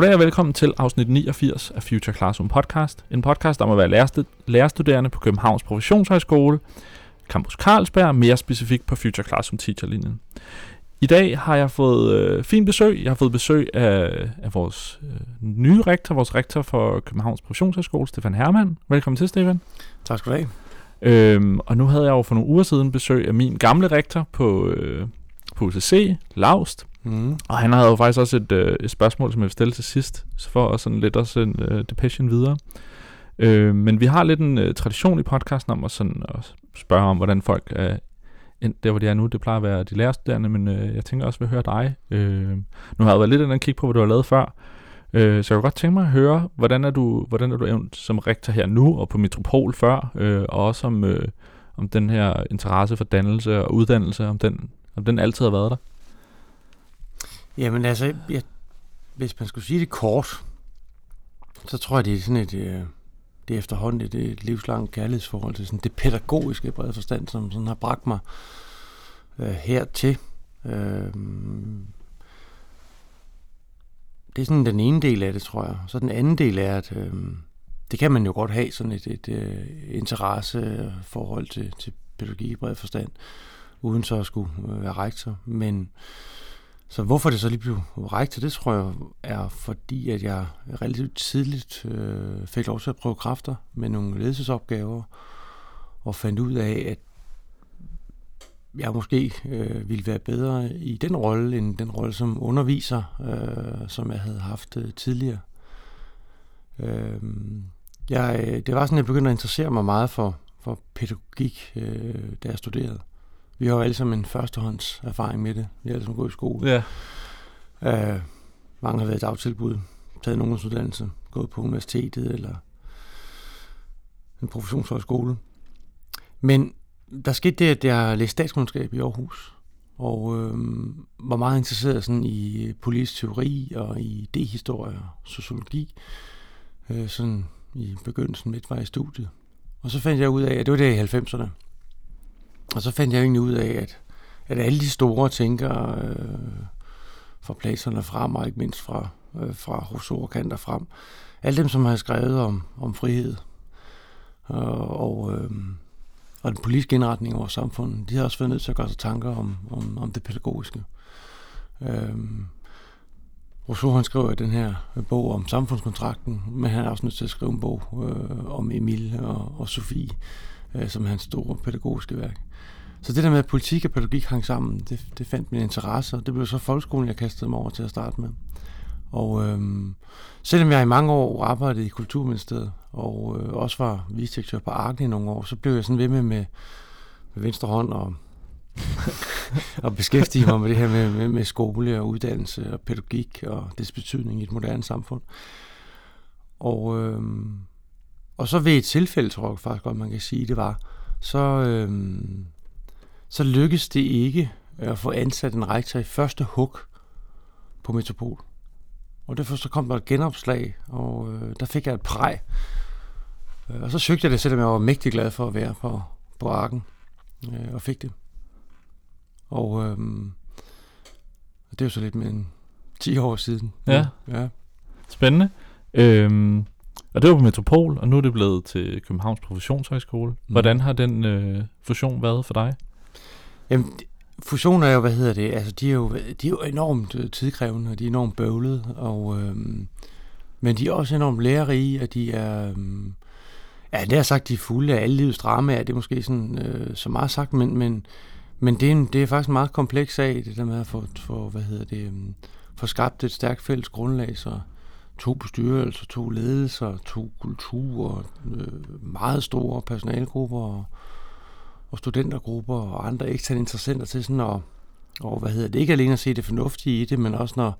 Goddag og velkommen til afsnit 89 af Future Classroom Podcast. En podcast om at være lærerstu- lærerstuderende på Københavns Professionshøjskole, Campus Carlsberg, mere specifikt på Future Classroom Teacher-linjen. I dag har jeg fået øh, fin besøg. Jeg har fået besøg af, af vores øh, nye rektor, vores rektor for Københavns Professionshøjskole, Stefan Hermann. Velkommen til, Stefan. Tak skal du have. Øhm, og nu havde jeg jo for nogle uger siden besøg af min gamle rektor på, øh, på UCC, Laust. Mm. Og han havde jo faktisk også et, øh, et spørgsmål, som jeg vil stille til sidst, så for at sådan lidt også en øh, depression videre. Øh, men vi har lidt en øh, tradition i podcasten om at, sådan, at spørge om, hvordan folk er endt der, hvor de er nu. Det plejer at være de lærerstuderende, men øh, jeg tænker også, at vi høre dig. Øh, nu har jeg været lidt en kig på, hvad du har lavet før. Øh, så jeg kunne godt tænke mig at høre, hvordan er du, hvordan er du evnt som rektor her nu, og på Metropol før, øh, og også om, øh, om den her interesse for dannelse og uddannelse, om den, om den altid har været der. Jamen altså, jeg, hvis man skulle sige det kort, så tror jeg, det er sådan et, øh, det er efterhånden et, et livslangt kærlighedsforhold til sådan det pædagogiske i bred forstand, som sådan har bragt mig øh, hertil. Øh, det er sådan den ene del af det, tror jeg. Så den anden del er, at øh, det kan man jo godt have sådan et, et, et interesseforhold til, til pædagogik i bred forstand, uden så at skulle øh, være rektor. Men så hvorfor det så lige blev rektor, det tror jeg er fordi, at jeg relativt tidligt øh, fik lov til at prøve kræfter med nogle ledelsesopgaver, og fandt ud af, at jeg måske øh, ville være bedre i den rolle, end den rolle som underviser, øh, som jeg havde haft øh, tidligere. Øh, jeg, det var sådan, at jeg begyndte at interessere mig meget for, for pædagogik, øh, da jeg studerede. Vi har jo alle sammen en førstehånds erfaring med det. Vi har alle sammen gået i skole. Ja. Øh, mange har været i dagtilbud, taget en ungdomsuddannelse, gået på universitetet eller en professionshøjskole. Men der skete det, at jeg læste statskundskab i Aarhus, og øh, var meget interesseret sådan i politisk teori og i idehistorie og sociologi, øh, sådan i begyndelsen midt var i studiet. Og så fandt jeg ud af, at det var det i 90'erne. Og så fandt jeg egentlig ud af, at, at alle de store tænkere, øh, fra Platon frem, og ikke mindst fra, øh, fra Rousseau og Kant frem, alle dem, som har skrevet om, om frihed og, og, øh, og den politiske indretning over vores samfund, de har også været nødt til at gøre sig tanker om, om, om det pædagogiske. Øh, Rousseau han skriver den her øh, bog om samfundskontrakten, men han er også nødt til at skrive en bog øh, om Emil og, og Sofie, øh, som er hans store pædagogiske værk. Så det der med, at politik og pædagogik hang sammen, det, det fandt min interesse, og det blev så folkeskolen, jeg kastede mig over til at starte med. Og øhm, selvom jeg i mange år arbejdede i Kulturministeriet, og øh, også var vicedirektør på Arken i nogle år, så blev jeg sådan ved med med, med venstre hånd og, og beskæftige mig med det her med, med, med skole og uddannelse og pædagogik og dets betydning i et moderne samfund. Og, øhm, og så ved et tilfælde, tror jeg faktisk godt, man kan sige, det var, så, øhm, så lykkedes det ikke at få ansat en rektor i første hug på Metropol. Og derfor så kom der et genopslag, og øh, der fik jeg et præg. Øh, og så søgte jeg det, selvom jeg var mægtig glad for at være på, på arken, øh, og fik det. Og øh, det er jo så lidt med en 10 år siden. Ja. ja. Spændende. Øhm, og det var på Metropol, og nu er det blevet til Københavns Professionshøjskole. Mm. Hvordan har den øh, fusion været for dig? Jamen, fusioner er jo, hvad hedder det, altså de er jo, de er jo enormt øh, tidkrævende, og de er enormt bøvlede, og, øhm, men de er også enormt lærerige, og de er, øhm, ja, det har sagt, de er fulde af alle livets dramaer, det er måske sådan, øh, så meget sagt, men, men, men det, er en, det er faktisk en meget kompleks sag, det der med at få, få hvad hedder det, øhm, få skabt et stærkt fælles grundlag, så to bestyrelser, to ledelser, to kulturer, øh, meget store personalgrupper, og, og studentergrupper og andre eksterne interessenter til sådan at, og hvad hedder det, ikke alene at se det fornuftige i det, men også når,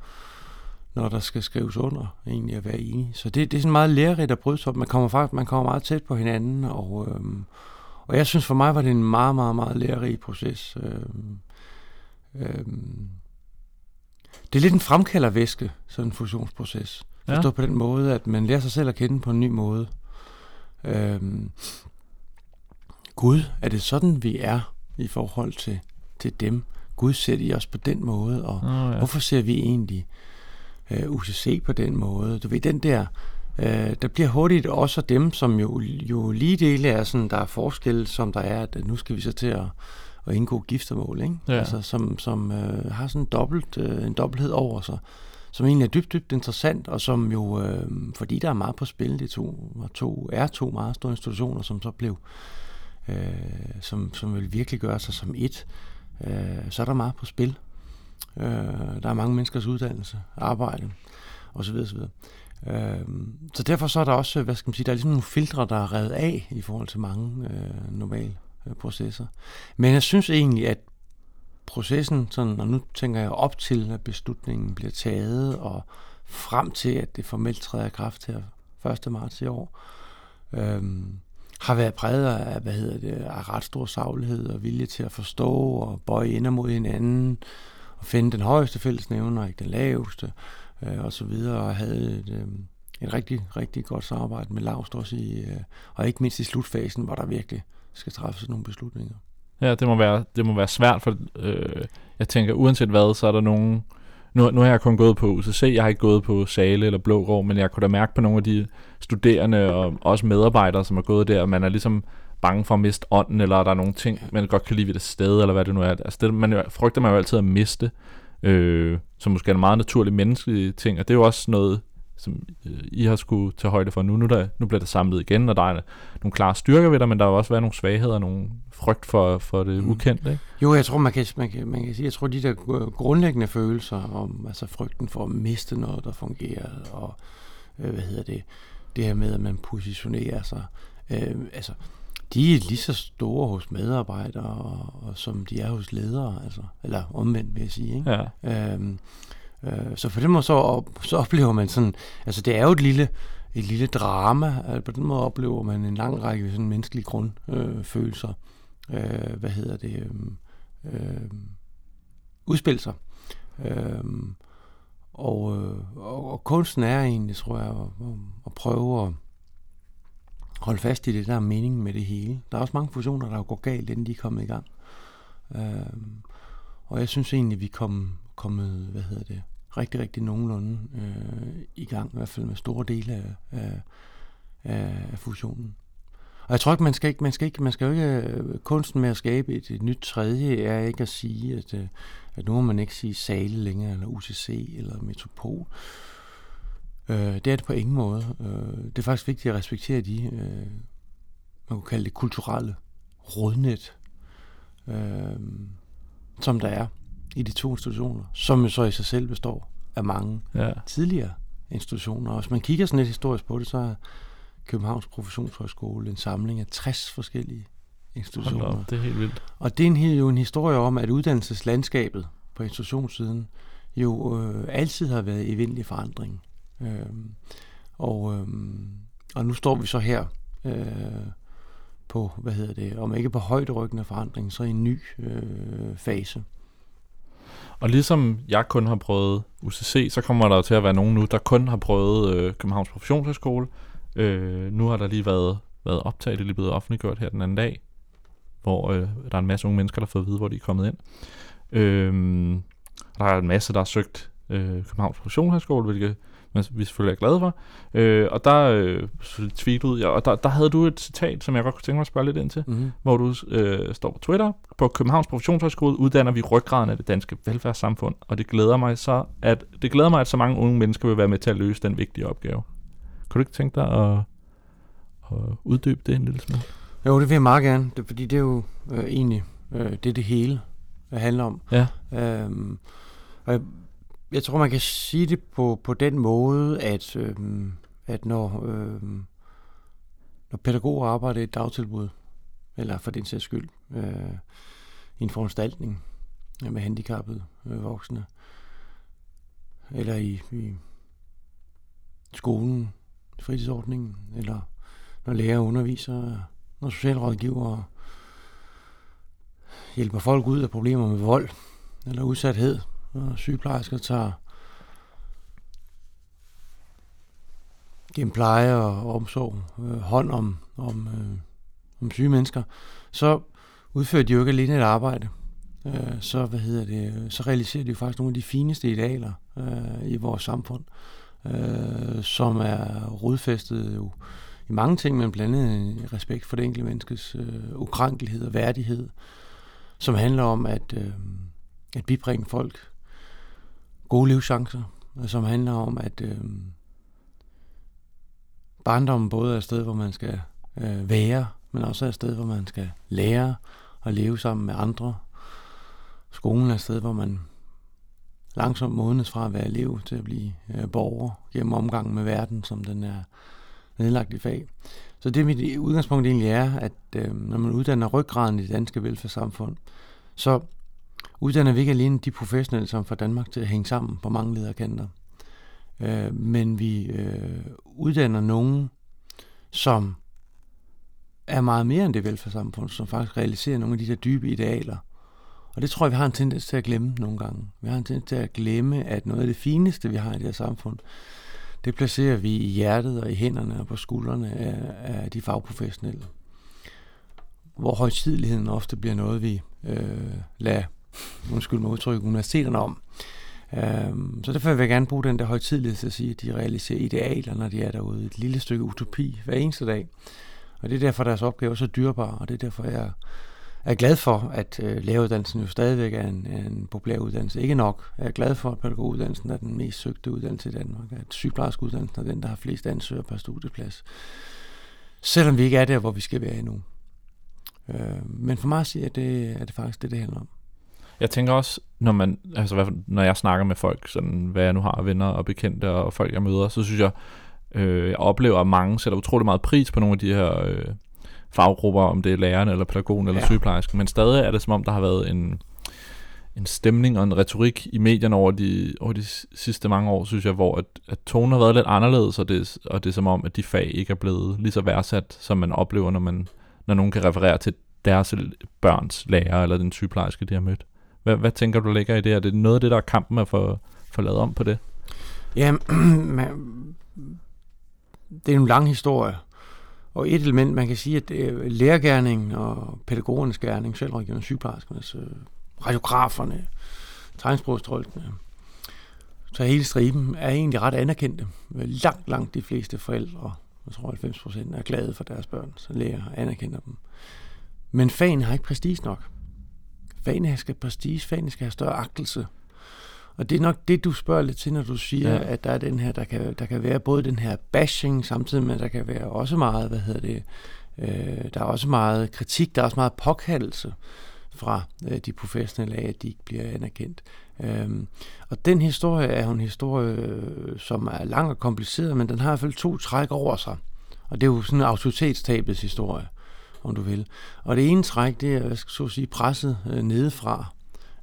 når der skal skrives under, egentlig at være enige. Så det, det er sådan meget lærerigt at bryde sig op. Man kommer, faktisk, man kommer meget tæt på hinanden, og, øhm, og jeg synes for mig var det en meget, meget, meget lærerig proces. Øhm, øhm, det er lidt en fremkaldervæske, sådan en fusionsproces. Ja. På den måde, at man lærer sig selv at kende på en ny måde. Øhm, Gud, er det sådan, vi er i forhold til, til dem? Gud ser de os på den måde, og Oh, ja. hvorfor ser vi egentlig øh, UCC på den måde. Du ved, den der, øh, der bliver hurtigt også dem, som jo, jo lige dele er sådan, der er forskel, som der er, at nu skal vi så til at, at indgå giftermål, ikke? Ja. Altså, som, som øh, har sådan en, dobbelt, øh, en dobbelthed over sig, som egentlig er dybt, dybt interessant, og som jo, øh, fordi der er meget på spil, de to, var to, er to meget store institutioner, som så blev, øh, som, som vil virkelig gøre sig som et, øh, så er der meget på spil. Øh, der er mange menneskers uddannelse, arbejde, osv. osv. Øh, så derfor så er der også, hvad skal man sige, der er ligesom nogle filtre, der er revet af i forhold til mange øh, normale øh, processer. Men jeg synes egentlig, at processen, sådan, og nu tænker jeg op til, at beslutningen bliver taget, og frem til, at det formelt træder i kraft her 1. marts i år, øhm, har været præget af, hvad hedder det, af ret stor savlighed og vilje til at forstå og bøje ind mod hinanden, og finde den højeste fællesnævner, ikke den laveste, øh, og så videre, og havde et, øh, et rigtig, rigtig godt samarbejde med Laust også i, øh, og ikke mindst i slutfasen, hvor der virkelig skal træffes nogle beslutninger. Ja, det må være, det må være svært, for øh, jeg tænker, uanset hvad, så er der nogen... Nu, nu har jeg kun gået på UCC, jeg har ikke gået på Sale eller Blågrå, men jeg kunne da mærke på nogle af de studerende og også medarbejdere, som har gået der, man er ligesom bange for at miste ånden, eller der er nogle ting, man godt kan lide ved det sted, eller hvad det nu er. Altså det, man frygter man jo altid at miste, øh, som måske er en meget naturlig menneskelig ting, og det er jo også noget, som øh, I har skulle tage højde for nu. Nu, der, nu bliver det samlet igen, og der er nogle klare styrker ved dig, men der vil også være nogle svagheder, nogle frygt for, for det mm. ukendte. Ikke? Jo, jeg tror, man kan, man, kan, man kan sige, jeg tror, de der grundlæggende følelser om altså frygten for at miste noget, der fungerer, og øh, hvad hedder det, det her med, at man positionerer sig, øh, altså, de er lige så store hos medarbejdere, og, og som de er hos ledere, altså, eller omvendt vil jeg sige. Ikke? Ja. Øhm, Øh, Øh, så på den måde så, så oplever man sådan, altså det er jo et lille, et lille drama, altså på den måde oplever man en lang række sådan menneskelige grundfølelser, øh, hvad hedder det, øh, øh, udspille sig. Øh, og, øh, og, og kunsten er egentlig, tror jeg, at, at prøve at holde fast i det, der er meningen med det hele. Der er også mange fusioner, der går galt, inden de er kommet i gang. Øh, og jeg synes egentlig, vi kom, kommet, hvad hedder det, rigtig, rigtig nogenlunde øh, i gang, i hvert fald med store dele af, af, af fusionen. Og jeg tror ikke, man skal ikke, man skal ikke, man skal jo ikke, øh, kunsten med at skabe et, et nyt tredje er ikke at sige, at, øh, at nu må man ikke sige Sale længere, eller UCC, eller Metropol. Øh, det er det på ingen måde. Øh, det er faktisk vigtigt at respektere de, øh, man kunne kalde det kulturelle rådnet, øh, som der er i de to institutioner, som jo så i sig selv består af mange ja. tidligere institutioner. Og hvis man kigger sådan lidt historisk på det, så er Københavns Professionshøjskole en samling af 60 forskellige institutioner. Op, det er helt vildt. Og det er en, jo en historie om, at uddannelseslandskabet på institutionssiden jo øh, altid har været i vindelig forandring. Øh, og, øh, og nu står vi så her øh, på, hvad hedder det, om ikke på højderyggende forandring, så i en ny øh, fase. Og ligesom jeg kun har prøvet UCC, så kommer der til at være nogen nu, der kun har prøvet øh, Københavns Professionshøjskole. Øh, nu har der lige været, været optaget, det er lige blevet offentliggjort her den anden dag, hvor øh, der er en masse unge mennesker, der har fået at vide, hvor de er kommet ind. Øh, der er en masse, der har søgt øh, Københavns Professionshøjskole, hvilket men vi selvfølgelig er glade for. Øh, og der øh, tweet ud, ja, og der, der havde du et citat, som jeg godt kunne tænke mig at spørge lidt ind til, mm-hmm. hvor du øh, står på Twitter, på Københavns Professionshøjskole uddanner vi ryggraden af det danske velfærdssamfund, og det glæder mig så, at det glæder mig, at så mange unge mennesker vil være med til at løse den vigtige opgave. Kan du ikke tænke dig at, at uddybe det en lille smule? Jo, det vil jeg meget gerne, det, fordi det er jo øh, egentlig øh, det, det hele handler om. Ja. Øhm, og jeg, jeg tror, man kan sige det på, på den måde, at, øh, at når, øh, når pædagoger arbejder i et dagtilbud, eller for den sags skyld, øh, i en foranstaltning med handicappede øh, voksne, eller i, i skolen, fritidsordningen, eller når lærer underviser, når socialrådgiver hjælper folk ud af problemer med vold eller udsathed, og sygeplejersker tager gennem pleje og omsorg øh, hånd om, om, øh, om syge mennesker, så udfører de jo ikke alene et arbejde. øh, så, hvad hedder det, øh, så realiserer de jo faktisk nogle af de fineste idealer øh, i vores samfund, øh, som er rodfæstet jo i mange ting, men blandt andet respekt for det enkelte menneskes øh, ukrænkelighed og værdighed, som handler om at, øh, at bibringe folk gode livschancer, som handler om, at øh, barndommen både er et sted, hvor man skal øh, være, men også er et sted, hvor man skal lære at leve sammen med andre. Skolen er et sted, hvor man langsomt modnes fra at være elev til at blive øh, borger gennem omgangen med verden, som den er nedlagt i fag. Så det mit udgangspunkt egentlig er, at øh, når man uddanner ryggraden i det danske velfærdssamfund, så uddanner vi ikke alene de professionelle, som får Danmark til at hænge sammen på mange lederkanter, øh, men vi øh, uddanner nogen, som er meget mere end det velfærdssamfund, som faktisk realiserer nogle af de der dybe idealer. Og det tror jeg, vi har en tendens til at glemme nogle gange. Vi har en tendens til at glemme, at noget af det fineste, vi har i det her samfund, det placerer vi i hjertet og i hænderne og på skuldrene af, af de fagprofessionelle. Hvor højtidligheden ofte bliver noget, vi øh, lader, undskyld mig udtrykke, universiteterne om. Øhm, så derfor vil jeg gerne bruge den der højtidlighed til at sige, at de realiserer idealer, når de er derude. Et lille stykke utopi hver eneste dag. Og det er derfor, deres opgave er så dyrbar, og det er derfor, jeg er glad for, at øh, læreruddannelsen jo stadigvæk er en, en populær uddannelse. Ikke nok. Jeg er glad for, at pædagoguddannelsen er den mest søgte uddannelse i Danmark. At sygeplejerskeuddannelsen er den, der har flest ansøgere per studieplads. Selvom vi ikke er der, hvor vi skal være endnu. Øh, men for mig at sige, at det, er det faktisk det, det handler om. Jeg tænker også, når man, altså når jeg snakker med folk, sådan, hvad jeg nu har venner og bekendte og folk, jeg møder, så synes jeg, øh, jeg oplever, at mange sætter utrolig meget pris på nogle af de her øh, faggrupper, om det er læreren eller pædagogen eller ja. sygeplejersken, men stadig er det som om, der har været en, en stemning og en retorik i medierne over de, over de sidste mange år, synes jeg, hvor at, at tonen har været lidt anderledes, og det, og det er som om, at de fag ikke er blevet lige så værdsat, som man oplever, når, man, når nogen kan referere til deres børns lærer eller den sygeplejerske, de har mødt. Hvad, hvad tænker du ligger i det? Er det noget af det, der er kampen at få, få lavet om på det? Ja, det er en lang historie. Og et element, man kan sige, at øh, lærergærningen og pædagogernes gerning, selvrådgivende sygeplejerskernes, øh, radiograferne, tegnsprogstolkene, så hele striben er egentlig ret anerkendte. Langt, langt de fleste forældre, jeg tror 90 procent, er glade for deres børn, så lærer anerkender dem. Men fagene har ikke prestige nok. Fagene skal prestige, fagene skal have større agtelse. Og det er nok det, du spørger lidt til, når du siger, ja. at der er den her, der kan, der kan være både den her bashing, samtidig med, at der kan være også meget, hvad hedder det, øh, der er også meget kritik, der er også meget påkaldelse fra øh, de professionelle af, at de ikke bliver anerkendt. Øhm, og den historie er jo en historie, øh, som er lang og kompliceret, men den har i hvert fald to træk over sig. Og det er jo sådan en autoritetstabets historie, om du vil. Og det ene træk, det er, så at sige, presset øh, nedefra.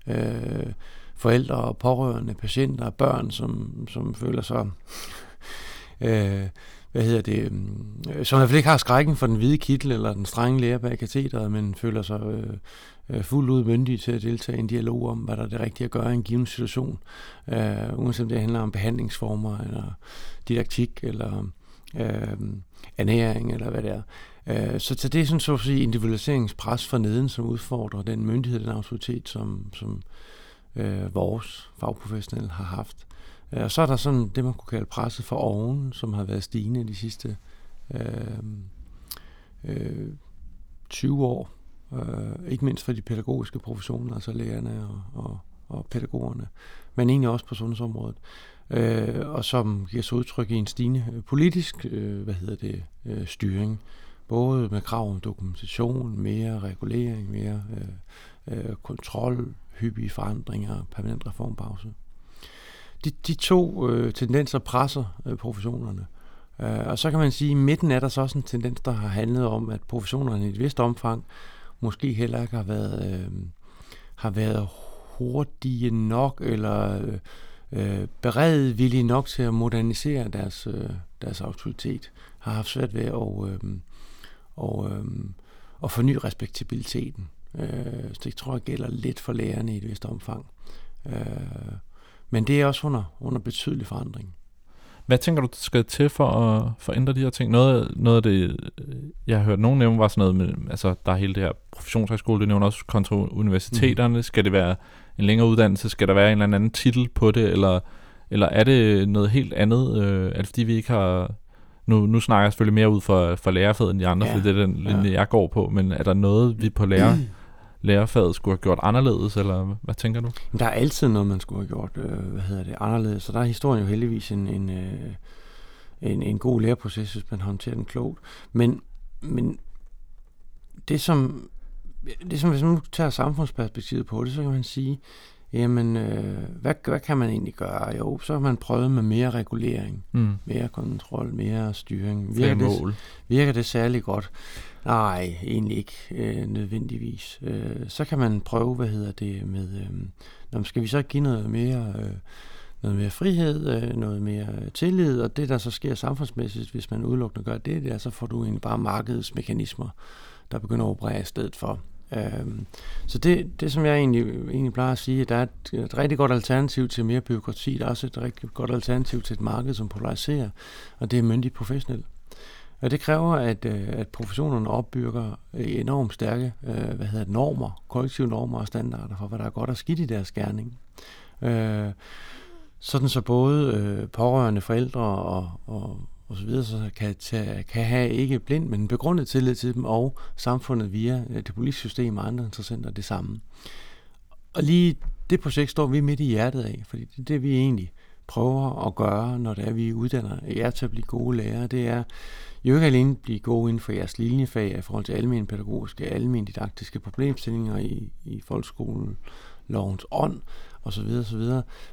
Øh, forældre og pårørende, patienter og børn, som, som føler sig... øh, hvad hedder det, øh, som i hvert fald ikke har skrækken for den hvide kittel eller den strenge lærer bag katheteret, men føler sig øh, øh, fuldt ud myndige til at deltage i en dialog om, hvad der er det rigtige at gøre i en given situation. Øh, uanset om det handler om behandlingsformer, eller didaktik, eller øh, ernæring, eller hvad det er. Øh, så, så det er sådan så at sige individualiseringspres fra neden, som udfordrer den myndighed, den autoritet, som, som, øh, vores fagprofessionelle har haft. Øh, og så er der sådan det, man kunne kalde presset for oven, som har været stigende de sidste øh, øh, 20 år. Øh, ikke mindst for de pædagogiske professioner, altså lærerne og, og, og pædagogerne, men egentlig også på sundhedsområdet. Øh, og som giver sig udtryk i en stigende politisk øh, hvad hedder det, øh, styring, både med krav om dokumentation, mere regulering, mere øh, øh, kontrol, hyppige forandringer permanent reformpause. De, de to øh, tendenser presser øh, professionerne. Øh, og så kan man sige, at i midten er der så også en tendens, der har handlet om, at professionerne i et vist omfang måske heller ikke har været, øh, har været hurtige nok eller øh, øh beredvillige nok til at modernisere deres, øh, deres autoritet. Har haft svært ved at, øh, og, øh, at forny respektabiliteten. Øh, så det tror jeg gælder lidt for lærerne i et vist omfang. Øh, men det er også under, under betydelig forandring. Hvad tænker du, skal til for at, for at ændre de her ting? Noget, noget af det, jeg har hørt nogen nævne, var sådan noget med, altså der er hele det her professionshøjskole, det nævner også kontra universiteterne. Mm. Skal det være en længere uddannelse? Skal der være en eller anden titel på det? Eller, eller er det noget helt andet? Øh, er det fordi, vi ikke har... Nu, nu snakker jeg selvfølgelig mere ud for, for lærerfaget end de andre, ja. for det er den linje, ja. jeg går på. Men er der noget, vi på lærer, mm. lærerfaget skulle have gjort anderledes, eller hvad tænker du? Der er altid noget, man skulle have gjort øh, hvad hedder det, anderledes. Så der er historien jo heldigvis en, en, øh, en, en god læreproces, hvis man håndterer den klogt. Men, men det som, det som, hvis man nu tager samfundsperspektivet på det, så kan man sige, jamen, øh, hvad, hvad kan man egentlig gøre? Jo, så har man prøvet med mere regulering, mm. mere kontrol, mere styring. Virker det, virker det særlig godt? Nej, egentlig ikke øh, nødvendigvis. Øh, så kan man prøve, hvad hedder det med, øh, når, skal vi så give noget mere... Øh, noget mere frihed, øh, noget mere tillid, og det, der så sker samfundsmæssigt, hvis man udelukkende gør det, der, så får du egentlig bare markedsmekanismer, der begynder at operere i stedet for. Øhm, så det, det, som jeg egentlig, egentlig plejer at sige, der er et, et rigtig godt alternativ til mere byråkrati. Der er også et rigtig godt alternativ til et marked, som polariserer, og det er myndig professionelt. Og det kræver, at, øh, at professionerne opbygger enormt stærke øh, hvad hedder det, normer, kollektive normer og standarder for, hvad der er godt og skidt i deres gerning. Øh, sådan så både øh, pårørende forældre og, og, og så videre, så kan, tage, kan have ikke blind, men begrundet tillid til dem, og samfundet via øh, det politiske system og andre interessenter det samme. Og lige det projekt står vi midt i hjertet af, fordi det er det, vi egentlig prøver at gøre, når det er, vi uddanner jer til at blive gode lærere, det er jo ikke alene blive gode inden for jeres linjefag i forhold til almen pædagogiske, almen didaktiske problemstillinger i, i folkeskolen, lovens ånd osv. osv.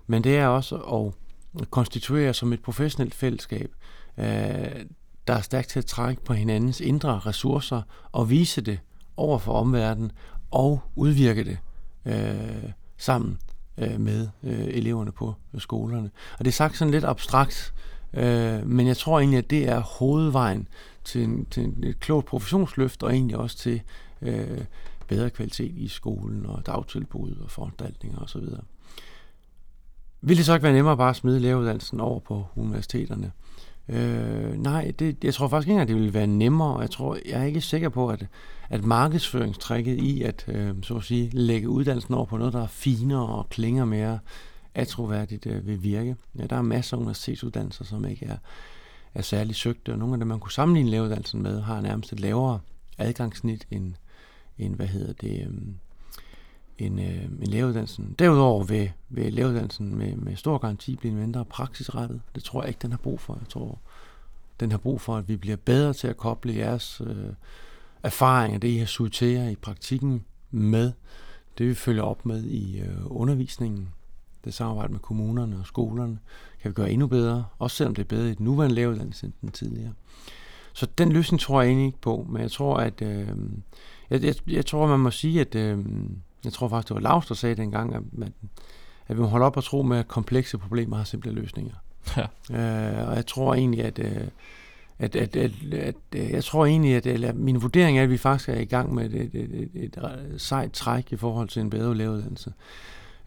Men det er også at konstituere som et professionelt fællesskab, øh, der er stærkt til at trække på hinandens indre ressourcer og vise det over for omverdenen og udvirke det øh, sammen øh, med øh, eleverne på skolerne. Og det er sagt sådan lidt abstrakt, øh, men jeg tror egentlig, at det er hovedvejen til, en, til et klogt professionsløft og egentlig også til øh, bedre kvalitet i skolen og dagtilbud og foranstaltninger osv. Vil det så ikke være nemmere bare at smide læreruddannelsen over på universiteterne? Øh, nej, det, jeg tror faktisk ikke, at det ville være nemmere. Jeg tror, jeg er ikke sikker på, at, at markedsføringstrækket i at øh, så at sige, lægge uddannelsen over på noget, der er finere og klinger mere atroværdigt, øh, vil virke. Ja, der er masser af universitetsuddannelser, som ikke er, er særlig søgte, og nogle af dem, man kunne sammenligne læreruddannelsen med, har nærmest et lavere adgangssnit end, end hvad hedder det, øh, en, øh, end læreruddannelsen. Derudover vil, vil læreruddannelsen med, med stor garanti blive mindre praksisrettet. Det tror jeg ikke, den har brug for. Jeg tror, den har brug for, at vi bliver bedre til at koble jeres øh, erfaringer, det I har sorteret i praktikken med, det vi følger op med i øh, undervisningen. Det samarbejde med kommunerne og skolerne kan vi gøre endnu bedre, også selvom det er bedre i den nuværende læreruddannelse end den tidligere. Så den løsning tror jeg egentlig ikke på, men jeg tror, at øh, jeg, jeg, jeg tror, man må sige, at øh, jeg tror faktisk, det var Lars, der sagde dengang, at, at, at vi må holde op og tro med, at komplekse problemer har simple løsninger. Ja. Øh, og jeg tror egentlig, at, øh, at, at, at, at, at jeg tror egentlig, at eller min vurdering er, at vi faktisk er i gang med et, et, et, et, et sejt træk i forhold til en bedre læreruddannelse.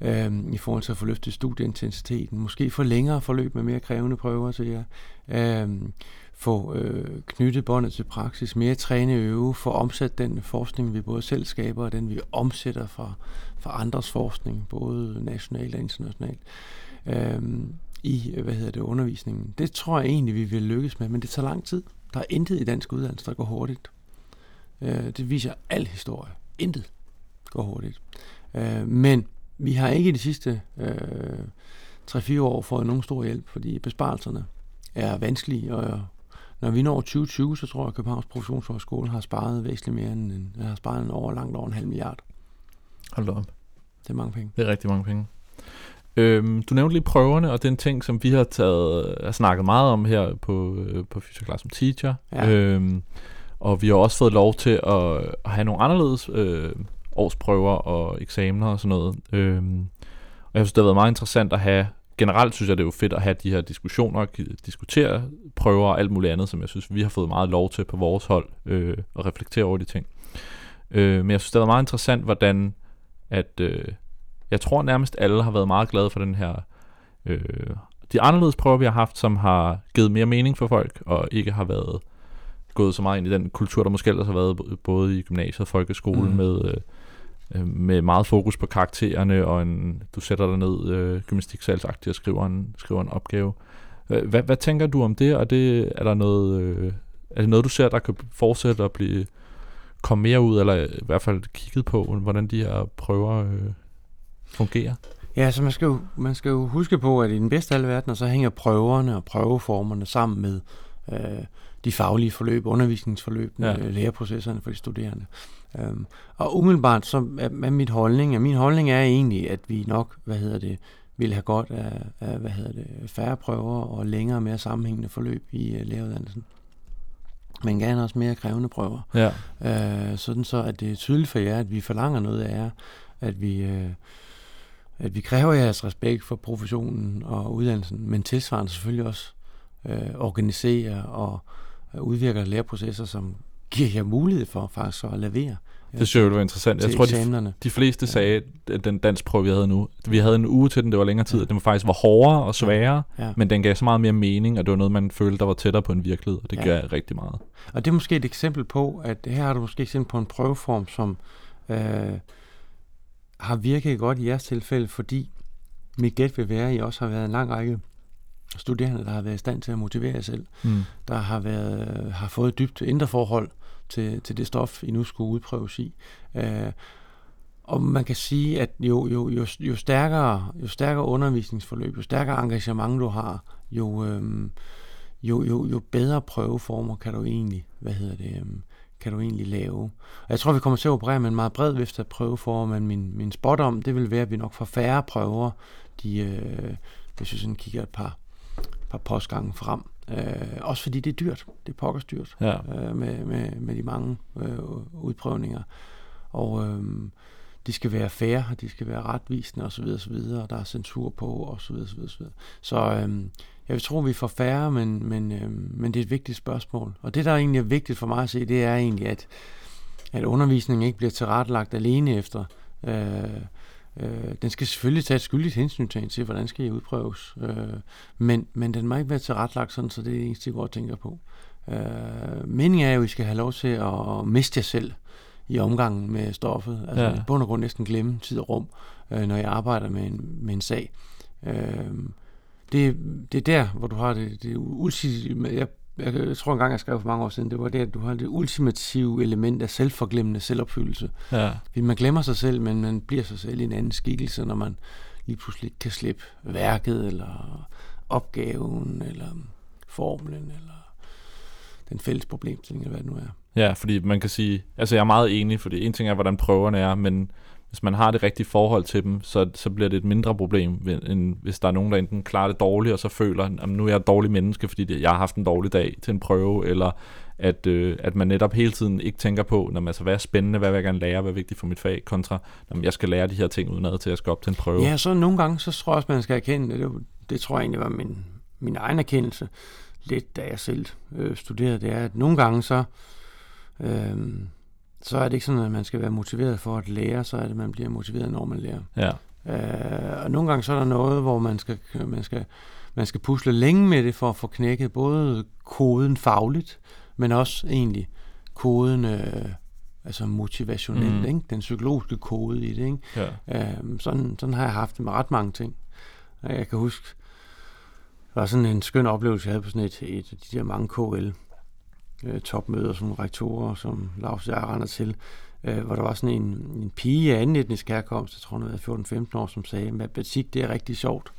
Øh, I forhold til at få løftet studieintensiteten. Måske få længere forløb med mere krævende prøver til jer. Øh, få øh, knyttet båndet til praksis, mere træne øve, få omsat den forskning, vi både selv skaber, og den vi omsætter fra, fra andres forskning, både nationalt og internationalt, øh, i hvad hedder det, undervisningen. Det tror jeg egentlig, vi vil lykkes med, men det tager lang tid. Der er intet i dansk uddannelse, der går hurtigt. Øh, det viser al historie. Intet går hurtigt. Øh, men vi har ikke i de sidste øh, 3-4 år fået nogen stor hjælp, fordi besparelserne er vanskelige, og når vi når 2020, så tror jeg, at Københavns Professionshøjskole har sparet væsentligt mere end en, har sparet en over, langt over en halv milliard. Hold op. Det er mange penge. Det er rigtig mange penge. Øhm, du nævnte lige prøverne, og det er en ting, som vi har, taget, har snakket meget om her på, øh, på Future som Teacher. Ja. Øhm, og vi har også fået lov til at, at have nogle anderledes øh, årsprøver og eksamener og sådan noget. Øhm, og jeg synes, det har været meget interessant at have generelt synes jeg, det er jo fedt at have de her diskussioner, diskutere prøver og alt muligt andet, som jeg synes, vi har fået meget lov til på vores hold, øh, at reflektere over de ting. Øh, men jeg synes, det er meget interessant, hvordan at, øh, jeg tror nærmest alle har været meget glade for den her øh, de anderledes prøver, vi har haft, som har givet mere mening for folk, og ikke har været gået så meget ind i den kultur, der måske ellers har været både i gymnasiet og folkeskolen mm. med, øh, øh, med meget fokus på karaktererne, og en, du sætter dig ned øh, gymnastiksalsagtigt og skriver en, skriver en opgave. Hvad, hvad tænker du om det, og det, er der noget, øh, er det noget, du ser, der kan fortsætte at blive komme mere ud, eller i hvert fald kigget på, hvordan de her prøver øh, fungerer? Ja, så man skal, jo, man skal jo huske på, at i den bedste af alle verdener, så hænger prøverne og prøveformerne sammen med øh, de faglige forløb, undervisningsforløb, ja. læreprocesserne for de studerende. Um, og umiddelbart så er, er mit holdning, og min holdning er egentlig, at vi nok, hvad hedder det, vil have godt af, af hvad hedder det, færre prøver og længere mere sammenhængende forløb i uh, læreruddannelsen. Men gerne også mere krævende prøver. Ja. Uh, sådan så, at det er tydeligt for jer, at vi forlanger noget af jer, at vi, uh, at vi kræver jeres respekt for professionen og uddannelsen, men tilsvarende selvfølgelig også uh, organiserer og udvirker læreprocesser, som giver jer mulighed for faktisk at levere. Det synes jeg var interessant. Jeg tror, de, de fleste ja. sagde, at den dansk prøve, vi havde nu, vi havde en uge til den, det var længere tid, ja. den var faktisk var hårdere og sværere, ja. Men den gav så meget mere mening, og det var noget, man følte, der var tættere på en virkelighed, og det ja. gør rigtig meget. Og det er måske et eksempel på, at her har du måske set på en prøveform, som øh, har virket godt i jeres tilfælde, fordi mit gæt vil være, at I også har været en lang række studerende, der har været i stand til at motivere jer selv, mm. der har, været, har fået dybt indre forhold til, til det stof, I nu skulle udprøves i. Øh, og man kan sige, at jo, jo, jo, jo, stærkere, jo stærkere undervisningsforløb, jo stærkere engagement du har, jo, øhm, jo, jo, jo bedre prøveformer kan du egentlig, hvad hedder det, øhm, kan du egentlig lave. Og jeg tror, vi kommer til at operere med en meget bred vifte af prøveformer, men min, min spot om, det vil være, at vi nok får færre prøver, de, øh, hvis vi sådan kigger et par, par postgange frem. Øh, også fordi det er dyrt. Det er pokkers dyrt ja. øh, med, med, med de mange øh, udprøvninger. Og øh, de skal være færre, og de skal være retvisende osv. osv. Og der er censur på osv. osv., osv. Så øh, jeg vil tro, vi får færre, men, men, øh, men det er et vigtigt spørgsmål. Og det, der egentlig er vigtigt for mig at se, det er egentlig, at, at undervisningen ikke bliver tilrettelagt alene efter øh, Øh, den skal selvfølgelig tage et skyldigt hensyn til, hvordan skal I udprøves. Øh, men, men den må ikke være tilretlagt sådan, så det er det eneste, I går og tænker på. Øh, meningen er jo, at I skal have lov til at miste jer selv i omgangen med stoffet. Altså ja. i bund og grund næsten glemme tid og rum, øh, når jeg arbejder med en, med en sag. Øh, det, det er der, hvor du har det, det ultimative, jeg jeg tror engang, jeg skrev for mange år siden, det var det, at du har det ultimative element af selvforglemmende selvopfyldelse. Ja. Fordi man glemmer sig selv, men man bliver sig selv i en anden skikkelse, når man lige pludselig kan slippe værket, eller opgaven, eller formlen, eller den fælles problemstilling, eller hvad det nu er. Ja, fordi man kan sige, altså jeg er meget enig, fordi en ting er, hvordan prøverne er, men hvis man har det rigtige forhold til dem, så, så bliver det et mindre problem, end hvis der er nogen, der enten klarer det dårligt, og så føler, at nu er jeg et dårligt menneske, fordi jeg har haft en dårlig dag til en prøve, eller at, øh, at man netop hele tiden ikke tænker på, når man, altså, hvad er spændende, hvad vil jeg gerne lære, hvad er vigtigt for mit fag, kontra, når jeg skal lære de her ting udenad til at skal op til en prøve. Ja, så nogle gange, så tror jeg også, man skal erkende, det, det tror jeg egentlig var min, min egen erkendelse, lidt da jeg selv øh, studerede, det er, at nogle gange så, øh, så er det ikke sådan, at man skal være motiveret for at lære, så er det, at man bliver motiveret, når man lærer. Ja. Øh, og nogle gange så er der noget, hvor man skal, man, skal, man skal pusle længe med det for at få knækket både koden fagligt, men også egentlig koden øh, altså motivationelt, mm. ikke? den psykologiske kode i det. Ikke? Ja. Øh, sådan, sådan har jeg haft det med ret mange ting. Jeg kan huske, det var sådan en skøn oplevelse, jeg havde på sådan et, et af de der mange KL øh, topmøder som rektorer, som Lars jeg render til, øh, hvor der var sådan en, en pige af anden etnisk herkomst, jeg tror hun havde 14-15 år, som sagde, at matematik det er rigtig sjovt,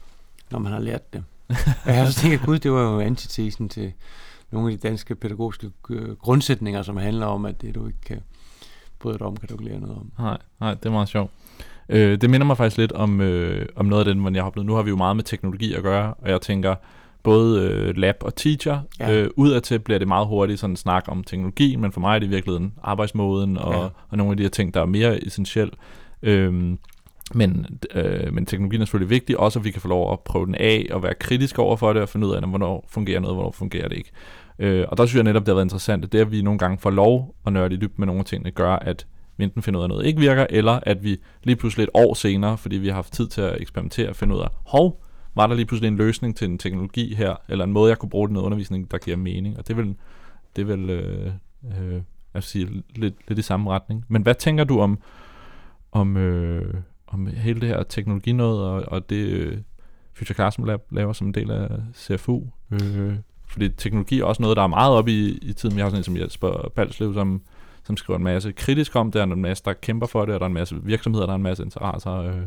når man har lært det. og jeg så tænkte, gud, det var jo antitesen til nogle af de danske pædagogiske øh, grundsætninger, som handler om, at det du ikke kan bryde dig om, kan du ikke lære noget om. Nej, nej, det er meget sjovt. Øh, det minder mig faktisk lidt om, øh, om noget af den, hvor jeg har oplevet. Nu har vi jo meget med teknologi at gøre, og jeg tænker, både øh, lab og teacher. Ja. Øh, udadtil bliver det meget hurtigt sådan en snak om teknologi, men for mig er det i virkeligheden arbejdsmåden og, ja. og nogle af de her ting, der er mere essentielle. Øhm, men, øh, men teknologien er selvfølgelig vigtig, også at vi kan få lov at prøve den af og være kritisk over for det og finde ud af, hvornår fungerer noget, hvornår fungerer det ikke. Øh, og der synes jeg netop, det har været interessant, at det, at vi nogle gange får lov at nørde i dyb med nogle af tingene, gør, at vi enten finder ud af, noget ikke virker, eller at vi lige pludselig et år senere, fordi vi har haft tid til at eksperimentere, finde ud af, hov, var der lige pludselig en løsning til en teknologi her, eller en måde, jeg kunne bruge den undervisning, der giver mening. Og det vil, det vil øh, øh, jeg sige, lidt, lidt i samme retning. Men hvad tænker du om, om, øh, om hele det her teknologi noget, og, og det øh, Future Classroom Lab laver som en del af CFU? Øh, fordi teknologi er også noget, der er meget op i, i tiden. Vi har sådan en som Jesper Balslev, som, som skriver en masse kritisk om det, der er en masse, der kæmper for det, og der er en masse virksomheder, der er en masse interesser. Øh,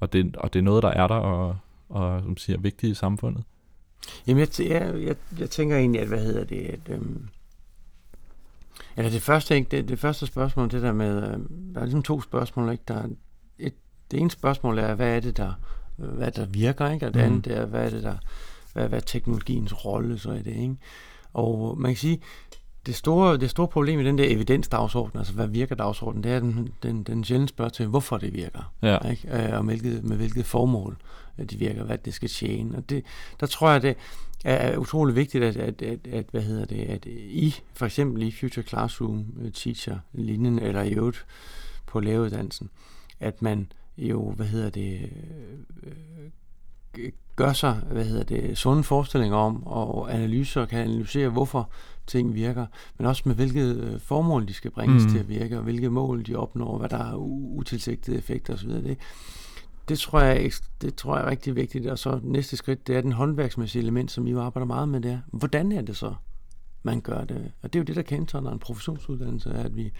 og, det, og det er noget, der er der, og, og som siger, vigtigt i samfundet. Jamen, jeg, jeg, jeg, jeg tænker egentlig, at hvad hedder det, at, øhm, eller det første, ikke, det, det første spørgsmål, det der med, øh, der er ligesom to spørgsmål, ikke? Der er et, det ene spørgsmål er, hvad er det, der, hvad der virker, ikke? Og det mm. andet er, hvad er det, der, hvad, hvad er teknologiens rolle så er det, ikke? Og man kan sige, det store, det store problem i den der evidensdagsorden, altså hvad virker dagsordenen, det er, at den, den, den sjældent spørger til, hvorfor det virker, ja. ikke? Øh, og med hvilket, med hvilket formål de virker, hvad det skal tjene. Og det, der tror jeg, det er utrolig vigtigt, at, at, at, at, hvad hedder det, at I, for eksempel i Future Classroom øh, Teacher-linjen, eller i øvrigt på læreruddannelsen, at man jo, hvad hedder det, øh, gør sig, hvad hedder det, sunde forestillinger om, og analyser kan analysere, hvorfor ting virker, men også med hvilket øh, formål de skal bringes mm. til at virke, og hvilke mål de opnår, hvad der er utilsigtede effekter osv. Det, det tror jeg, det tror jeg er rigtig vigtigt. Og så næste skridt, det er den håndværksmæssige element, som I jo arbejder meget med der. Hvordan er det så, man gør det? Og det er jo det, der kendetegner en professionsuddannelse, er, at vi,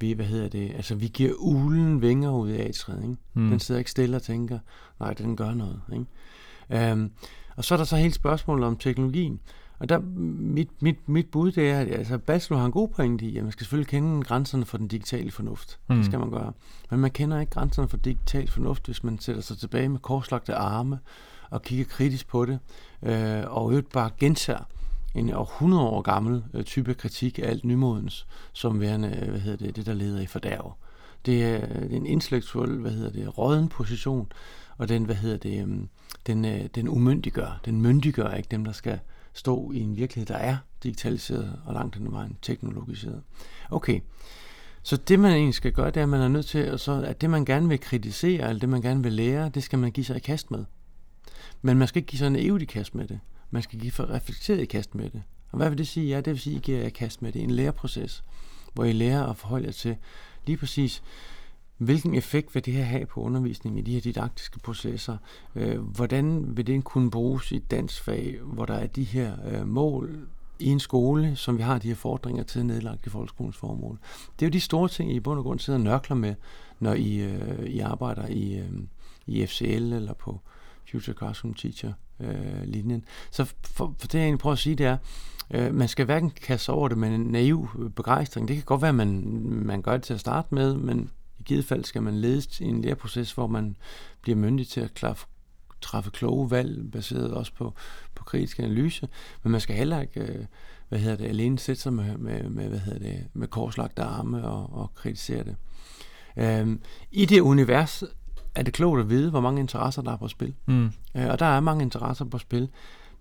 vi, hvad hedder det, altså vi giver ulen vinger ud af træet, ikke? Mm. Den sidder ikke stille og tænker, nej, den gør noget, ikke? Um, og så er der så hele spørgsmålet om teknologien. Og der, mit, mit, mit bud det er, at altså, bachelor har en god pointe i, at man skal selvfølgelig kende grænserne for den digitale fornuft. Mm. Det skal man gøre. Men man kender ikke grænserne for digital fornuft, hvis man sætter sig tilbage med korslagte arme og kigger kritisk på det, øh, og øvrigt bare gentager en 100 år gammel øh, type kritik af alt nymodens, som værende, øh, hvad hedder det, det der leder i fordærv. Det er, det er en intellektuel, hvad hedder det, råden position, og den, hvad hedder det, øh, den, øh, den umyndiggør, den myndiggør ikke dem, der skal stå i en virkelighed, der er digitaliseret og langt hen ad vejen teknologiseret. Okay, så det man egentlig skal gøre, det er, at man er nødt til, at, så, at det man gerne vil kritisere, eller det man gerne vil lære, det skal man give sig i kast med. Men man skal ikke give sig en evig i kast med det. Man skal give for reflekteret i kast med det. Og hvad vil det sige? Ja, det vil sige, at I giver jer i kast med det. En læreproces, hvor I lærer at forholde jer til lige præcis, Hvilken effekt vil det her have på undervisningen i de her didaktiske processer? Øh, hvordan vil det kunne bruges i et dansk fag, hvor der er de her øh, mål i en skole, som vi har de her fordringer til nedlagt i folkeskolens formål? Det er jo de store ting, I i bund og grund sidder og nørkler med, når I, øh, I arbejder i, i FCL eller på Future Classroom Teacher-linjen. Så for, for det jeg egentlig prøver at sige, det er, øh, man skal hverken kaste over det med en naiv begejstring. Det kan godt være, at man, man gør det til at starte med, men givet fald skal man ledes i en læreproces, hvor man bliver myndig til at klare, træffe kloge valg, baseret også på, på kritisk analyse, men man skal heller ikke øh, hvad hedder det, alene sætte sig med, med, med, hvad hedder det, med korslagte arme og, og kritisere det. Øhm, I det univers er det klogt at vide, hvor mange interesser der er på spil. Mm. Øh, og der er mange interesser på spil.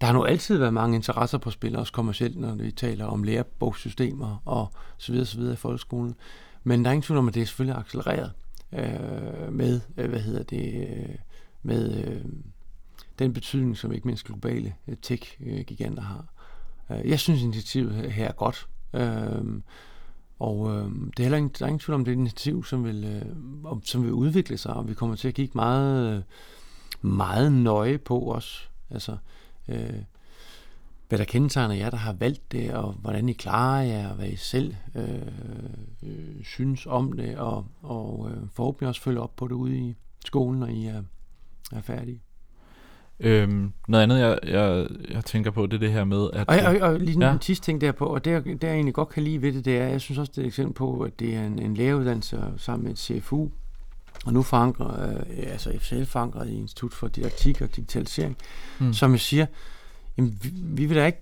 Der har nu altid været mange interesser på spil, også kommercielt, når vi taler om lærebogssystemer og så videre, så videre i folkeskolen. Men der er ingen tvivl om, at det er selvfølgelig accelereret øh, med, øh, hvad hedder det, øh, med øh, den betydning, som ikke mindst globale øh, tech-giganter har. Øh, jeg synes, initiativet her er godt. Øh, og øh, det er heller ingen, der er ingen tvivl om, det er et initiativ, som vil, øh, som vil udvikle sig, og vi kommer til at kigge meget, meget nøje på os. Altså, øh, hvad der kendetegner jer, der har valgt det, og hvordan I klarer jer, og hvad I selv øh, øh, synes om det, og, og øh, forhåbentlig også følge op på det ude i skolen, når I er, er færdige. Øhm, noget andet, jeg, jeg, jeg tænker på, det er det her med, at... Og, og, og lige ja. en sidste ting derpå, og det, det jeg egentlig godt kan lide ved det, det er, jeg synes også, det er et eksempel på, at det er en, en læreruddannelse sammen med et CFU, og nu forankret, øh, altså FCL forankret i Institut for Didaktik og Digitalisering, mm. som jeg siger, jamen, vi, vi, vil da ikke,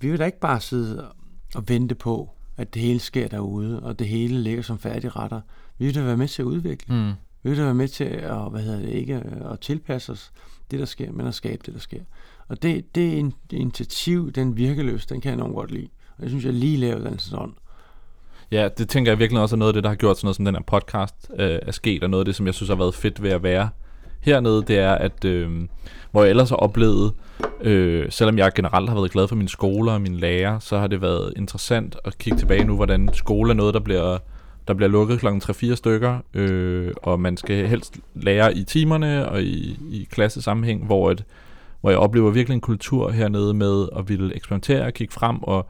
vi vil da ikke bare sidde og vente på, at det hele sker derude, og det hele ligger som færdige retter. Vi vil da være med til at udvikle. Mm. Vi vil da være med til at, hvad hedder det, ikke at tilpasse os det, der sker, men at skabe det, der sker. Og det, det er initiativ, den virkeløs, den kan jeg enormt godt lide. Og det synes jeg lige laver den sådan. Ja, det tænker jeg virkelig også er noget af det, der har gjort sådan noget som den her podcast øh, er sket, og noget af det, som jeg synes har været fedt ved at være hernede, det er, at øh, hvor jeg ellers har oplevet, øh, selvom jeg generelt har været glad for mine skoler og mine lærer, så har det været interessant at kigge tilbage nu, hvordan skole er noget, der bliver der bliver lukket kl. 3-4 stykker, øh, og man skal helst lære i timerne og i, i klassesammenhæng, hvor, et, hvor jeg oplever virkelig en kultur hernede med at ville eksperimentere og kigge frem og,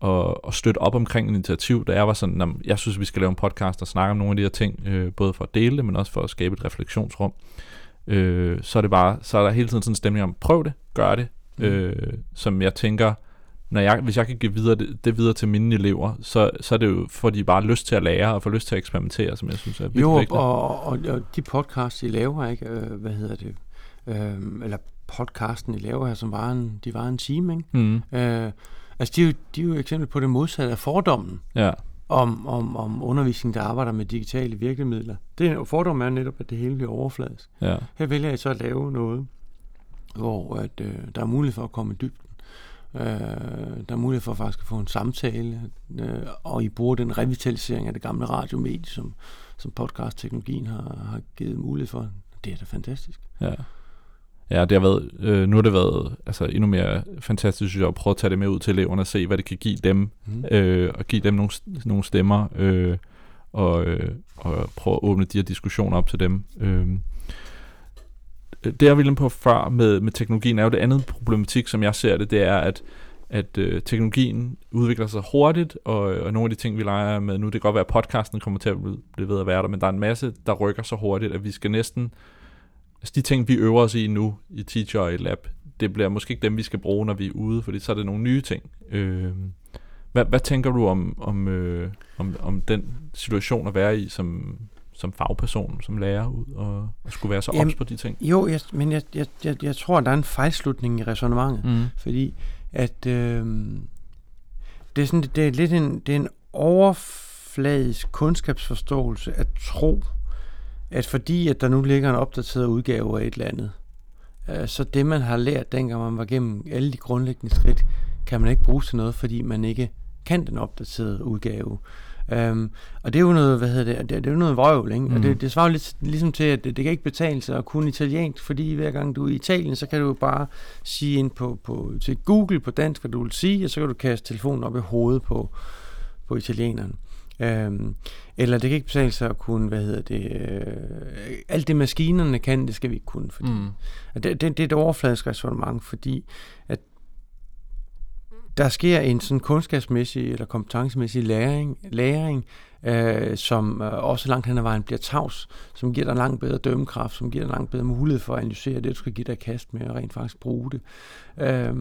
og, og støtte op omkring et initiativ, der jeg var sådan, at jeg synes, vi skal lave en podcast og snakke om nogle af de her ting, øh, både for at dele det, men også for at skabe et refleksionsrum. Øh, så er det bare, så er der hele tiden sådan en stemning om, prøv det, gør det, mm. øh, som jeg tænker, når jeg, hvis jeg kan give videre det, det videre til mine elever, så, så er det jo, fordi de bare lyst til at lære og får lyst til at eksperimentere, som jeg synes er vigtigt. Jo, og, og, og de podcasts, I laver, ikke? Øh, hvad hedder det? Øh, eller podcasten, I laver her, som var en, de var en time, ikke? Mm. Øh, altså, de er, jo, de er jo eksempel på det modsatte af fordommen. Ja. Om, om, om undervisning, der arbejder med digitale virkemidler. Det, fordommen er netop, at det hele bliver overfladisk. Ja. Her vælger jeg så at lave noget, hvor at, øh, der er mulighed for at komme i dybden Øh, der er mulighed for faktisk at få en samtale, øh, og I bruger den revitalisering af det gamle radiomedie, som, som podcast-teknologien har, har givet mulighed for. Det er da fantastisk. Ja. Ja, det har været, øh, nu har det været altså, endnu mere fantastisk, synes jeg, at prøve at tage det med ud til eleverne og se, hvad det kan give dem, mm. øh, og give dem nogle, nogle stemmer, øh, og, øh, og prøve at åbne de her diskussioner op til dem. Øh, det jeg ville på før med, med teknologien er jo det andet problematik, som jeg ser det, det er, at, at øh, teknologien udvikler sig hurtigt, og, og nogle af de ting, vi leger med nu, det kan godt være, at podcasten kommer til at blive ved at være der, men der er en masse, der rykker så hurtigt, at vi skal næsten... Altså de ting, vi øver os i nu i Teacher og i Lab, det bliver måske ikke dem, vi skal bruge, når vi er ude, fordi så er det nogle nye ting. Øh, hvad, hvad tænker du om, om, øh, om, om den situation at være i som, som fagperson, som lærer ud og, og skulle være så ops på de ting? Jo, jeg, men jeg, jeg, jeg, jeg tror, at der er en fejlslutning i resonemanget, mm. fordi at øh, det er sådan, det er lidt en, det er en overfladisk kundskabsforståelse at tro, at fordi at der nu ligger en opdateret udgave af et eller andet, øh, så det man har lært, dengang man var gennem alle de grundlæggende skridt, kan man ikke bruge til noget, fordi man ikke kan den opdaterede udgave. Øhm, og det er jo noget, hvad hedder det, det, det er jo noget vrøvl, ikke? Mm. Og det, det svarer jo lidt ligesom til, at det, det kan ikke betale sig at kunne italiensk, fordi hver gang du er i Italien, så kan du bare sige ind på, på, til Google på dansk, hvad du vil sige, og så kan du kaste telefonen op i hovedet på, på italieneren. Øhm, eller det kan ikke betale sig at kunne, hvad hedder det, øh, alt det maskinerne kan, det skal vi ikke kunne. Fordi, mm. det, det, det er et overfladisk resonemang, fordi at der sker en sådan kundskabsmæssig eller kompetencemæssig læring, læring øh, som øh, også langt hen ad vejen bliver tavs, som giver dig langt bedre dømmekraft, som giver dig langt bedre mulighed for at analysere det, du skal give dig kast med og rent faktisk bruge det. Øh,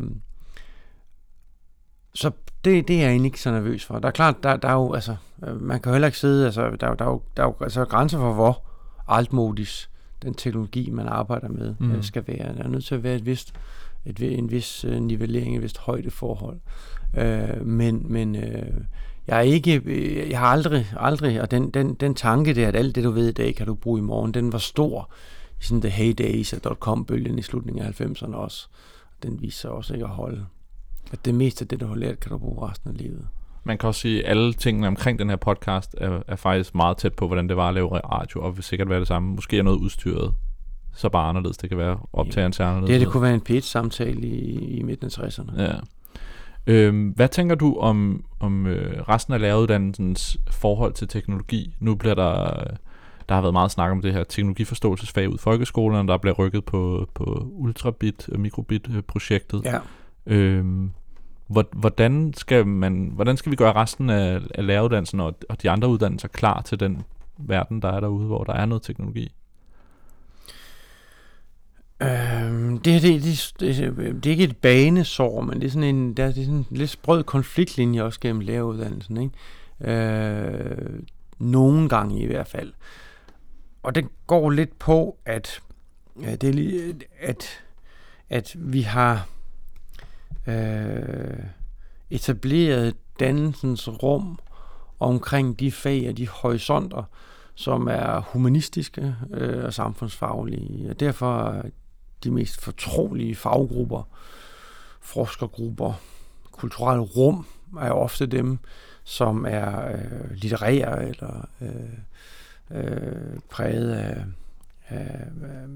så det, det er jeg egentlig ikke så nervøs for. Der er klart, der, der er jo, altså, øh, man kan jo heller ikke sidde, altså, der, der, der, er jo, der er jo altså, grænser for, hvor altmodis den teknologi, man arbejder med, mm. øh, skal være. Der er nødt til at være et vist et, en vis øh, nivellering, et vist højdeforhold. Øh, men men øh, jeg er ikke, jeg har aldrig, aldrig, og den, den, den tanke der, at alt det du ved i dag, kan du bruge i morgen, den var stor i sådan the heydays af .com-bølgen i slutningen af 90'erne også. Den viser sig også ikke at holde. At det meste af det, du har lært, kan du bruge resten af livet. Man kan også sige, at alle tingene omkring den her podcast er, er faktisk meget tæt på, hvordan det var at lave radio, og vil sikkert være det samme. Måske er noget udstyret så bare anderledes. Det kan være optageren til anderledes. Det, det kunne være en pitch-samtale i, i midten af 60'erne. Ja. Øhm, hvad tænker du om, om øh, resten af læreruddannelsens forhold til teknologi? Nu bliver der... Der har været meget snak om det her teknologiforståelsesfag ud i folkeskolerne, der bliver rykket på, på Ultrabit, øh, Mikrobit-projektet. Ja. Øhm, hvordan skal man, hvordan skal vi gøre resten af, af læreruddannelsen og, og de andre uddannelser klar til den verden, der er derude, hvor der er noget teknologi? Øhm, det, det, det, det, det er ikke et banesår, men det er sådan en, der, det er sådan en lidt sprød konfliktlinje også gennem læreruddannelsen. Ikke? Øh, nogle gange i hvert fald. Og det går lidt på, at, at, det, at, at vi har øh, etableret dannelsens rum omkring de fag og de horisonter, som er humanistiske øh, og samfundsfaglige. Og derfor de mest fortrolige faggrupper, forskergrupper, kulturelle rum er ofte dem, som er øh, litterære eller øh, øh, præget af, af,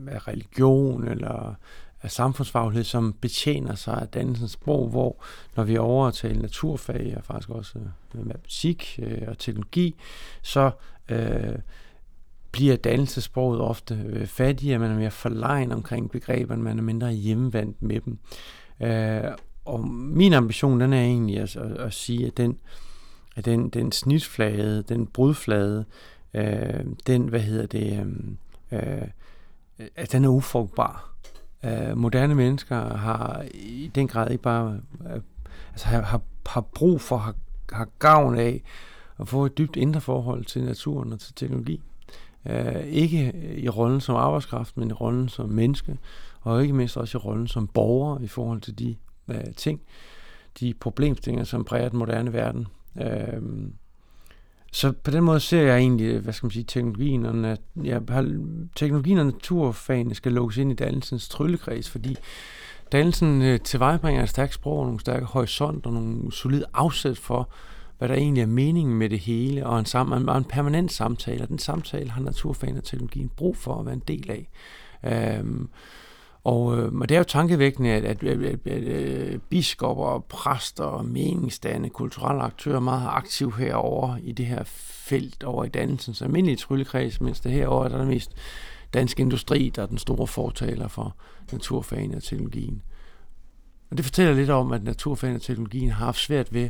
af religion eller af samfundsfaglighed, som betjener sig af dannelsens sprog, hvor når vi overtaler naturfag og faktisk også øh, matematik øh, og teknologi, så øh, bliver dannelsesproget ofte øh, fattigere, man er mere forlegen omkring begreberne, man er mindre hjemmevandt med dem. Øh, og min ambition, den er egentlig at, at, at sige, at den, at den, den snitflade, den brudflade, øh, den, hvad hedder det, øh, øh at den er ufrugtbar. Øh, moderne mennesker har i den grad ikke bare øh, altså har, har, har brug for, har, har gavn af at få et dybt indre forhold til naturen og til teknologi. Øh, ikke i rollen som arbejdskraft, men i rollen som menneske, og ikke mindst også i rollen som borger i forhold til de øh, ting, de problemstillinger, som præger den moderne verden. Øh, så på den måde ser jeg egentlig, hvad skal man sige, teknologien og, nat, ja, teknologien og naturfagene skal lukkes ind i dannelsens tryllekreds, fordi dannelsen øh, tilvejebringer et stærkt sprog nogle stærke horisont og nogle solide afsæt for, hvad der egentlig er meningen med det hele, og en, sam- og en permanent samtale, og den samtale har naturfagene og teknologien brug for at være en del af. Øhm, og, øh, og det er jo tankevækkende, at, at, at, at, at øh, biskopper, præster og meningsdannende kulturelle aktører meget aktive herover i det her felt over i dannelsens almindelige tryllekreds, mens det herover er der mest dansk industri, der er den store fortaler for naturfagene og teknologien. Og det fortæller lidt om, at naturfagene og teknologien har haft svært ved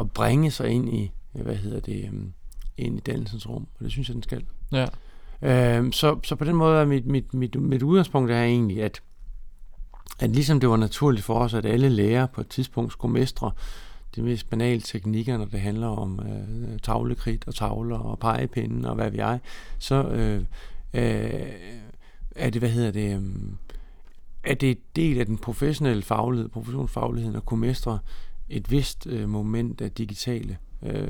at bringe sig ind i, hvad hedder det, øhm, ind i dannelsens rum, og det synes jeg, den skal. Ja. Øh, så, så på den måde er mit, mit, mit, mit udgangspunkt er egentlig, at, at ligesom det var naturligt for os, at alle lærere på et tidspunkt skulle mestre de mest banale teknikker, når det handler om øh, tavlekridt og tavler og pegepinde og hvad vi er, så øh, øh, er det, hvad hedder det, øh, er det del af den professionelle faglighed, professionsfagligheden at kunne mestre et vist øh, moment af digitale øh,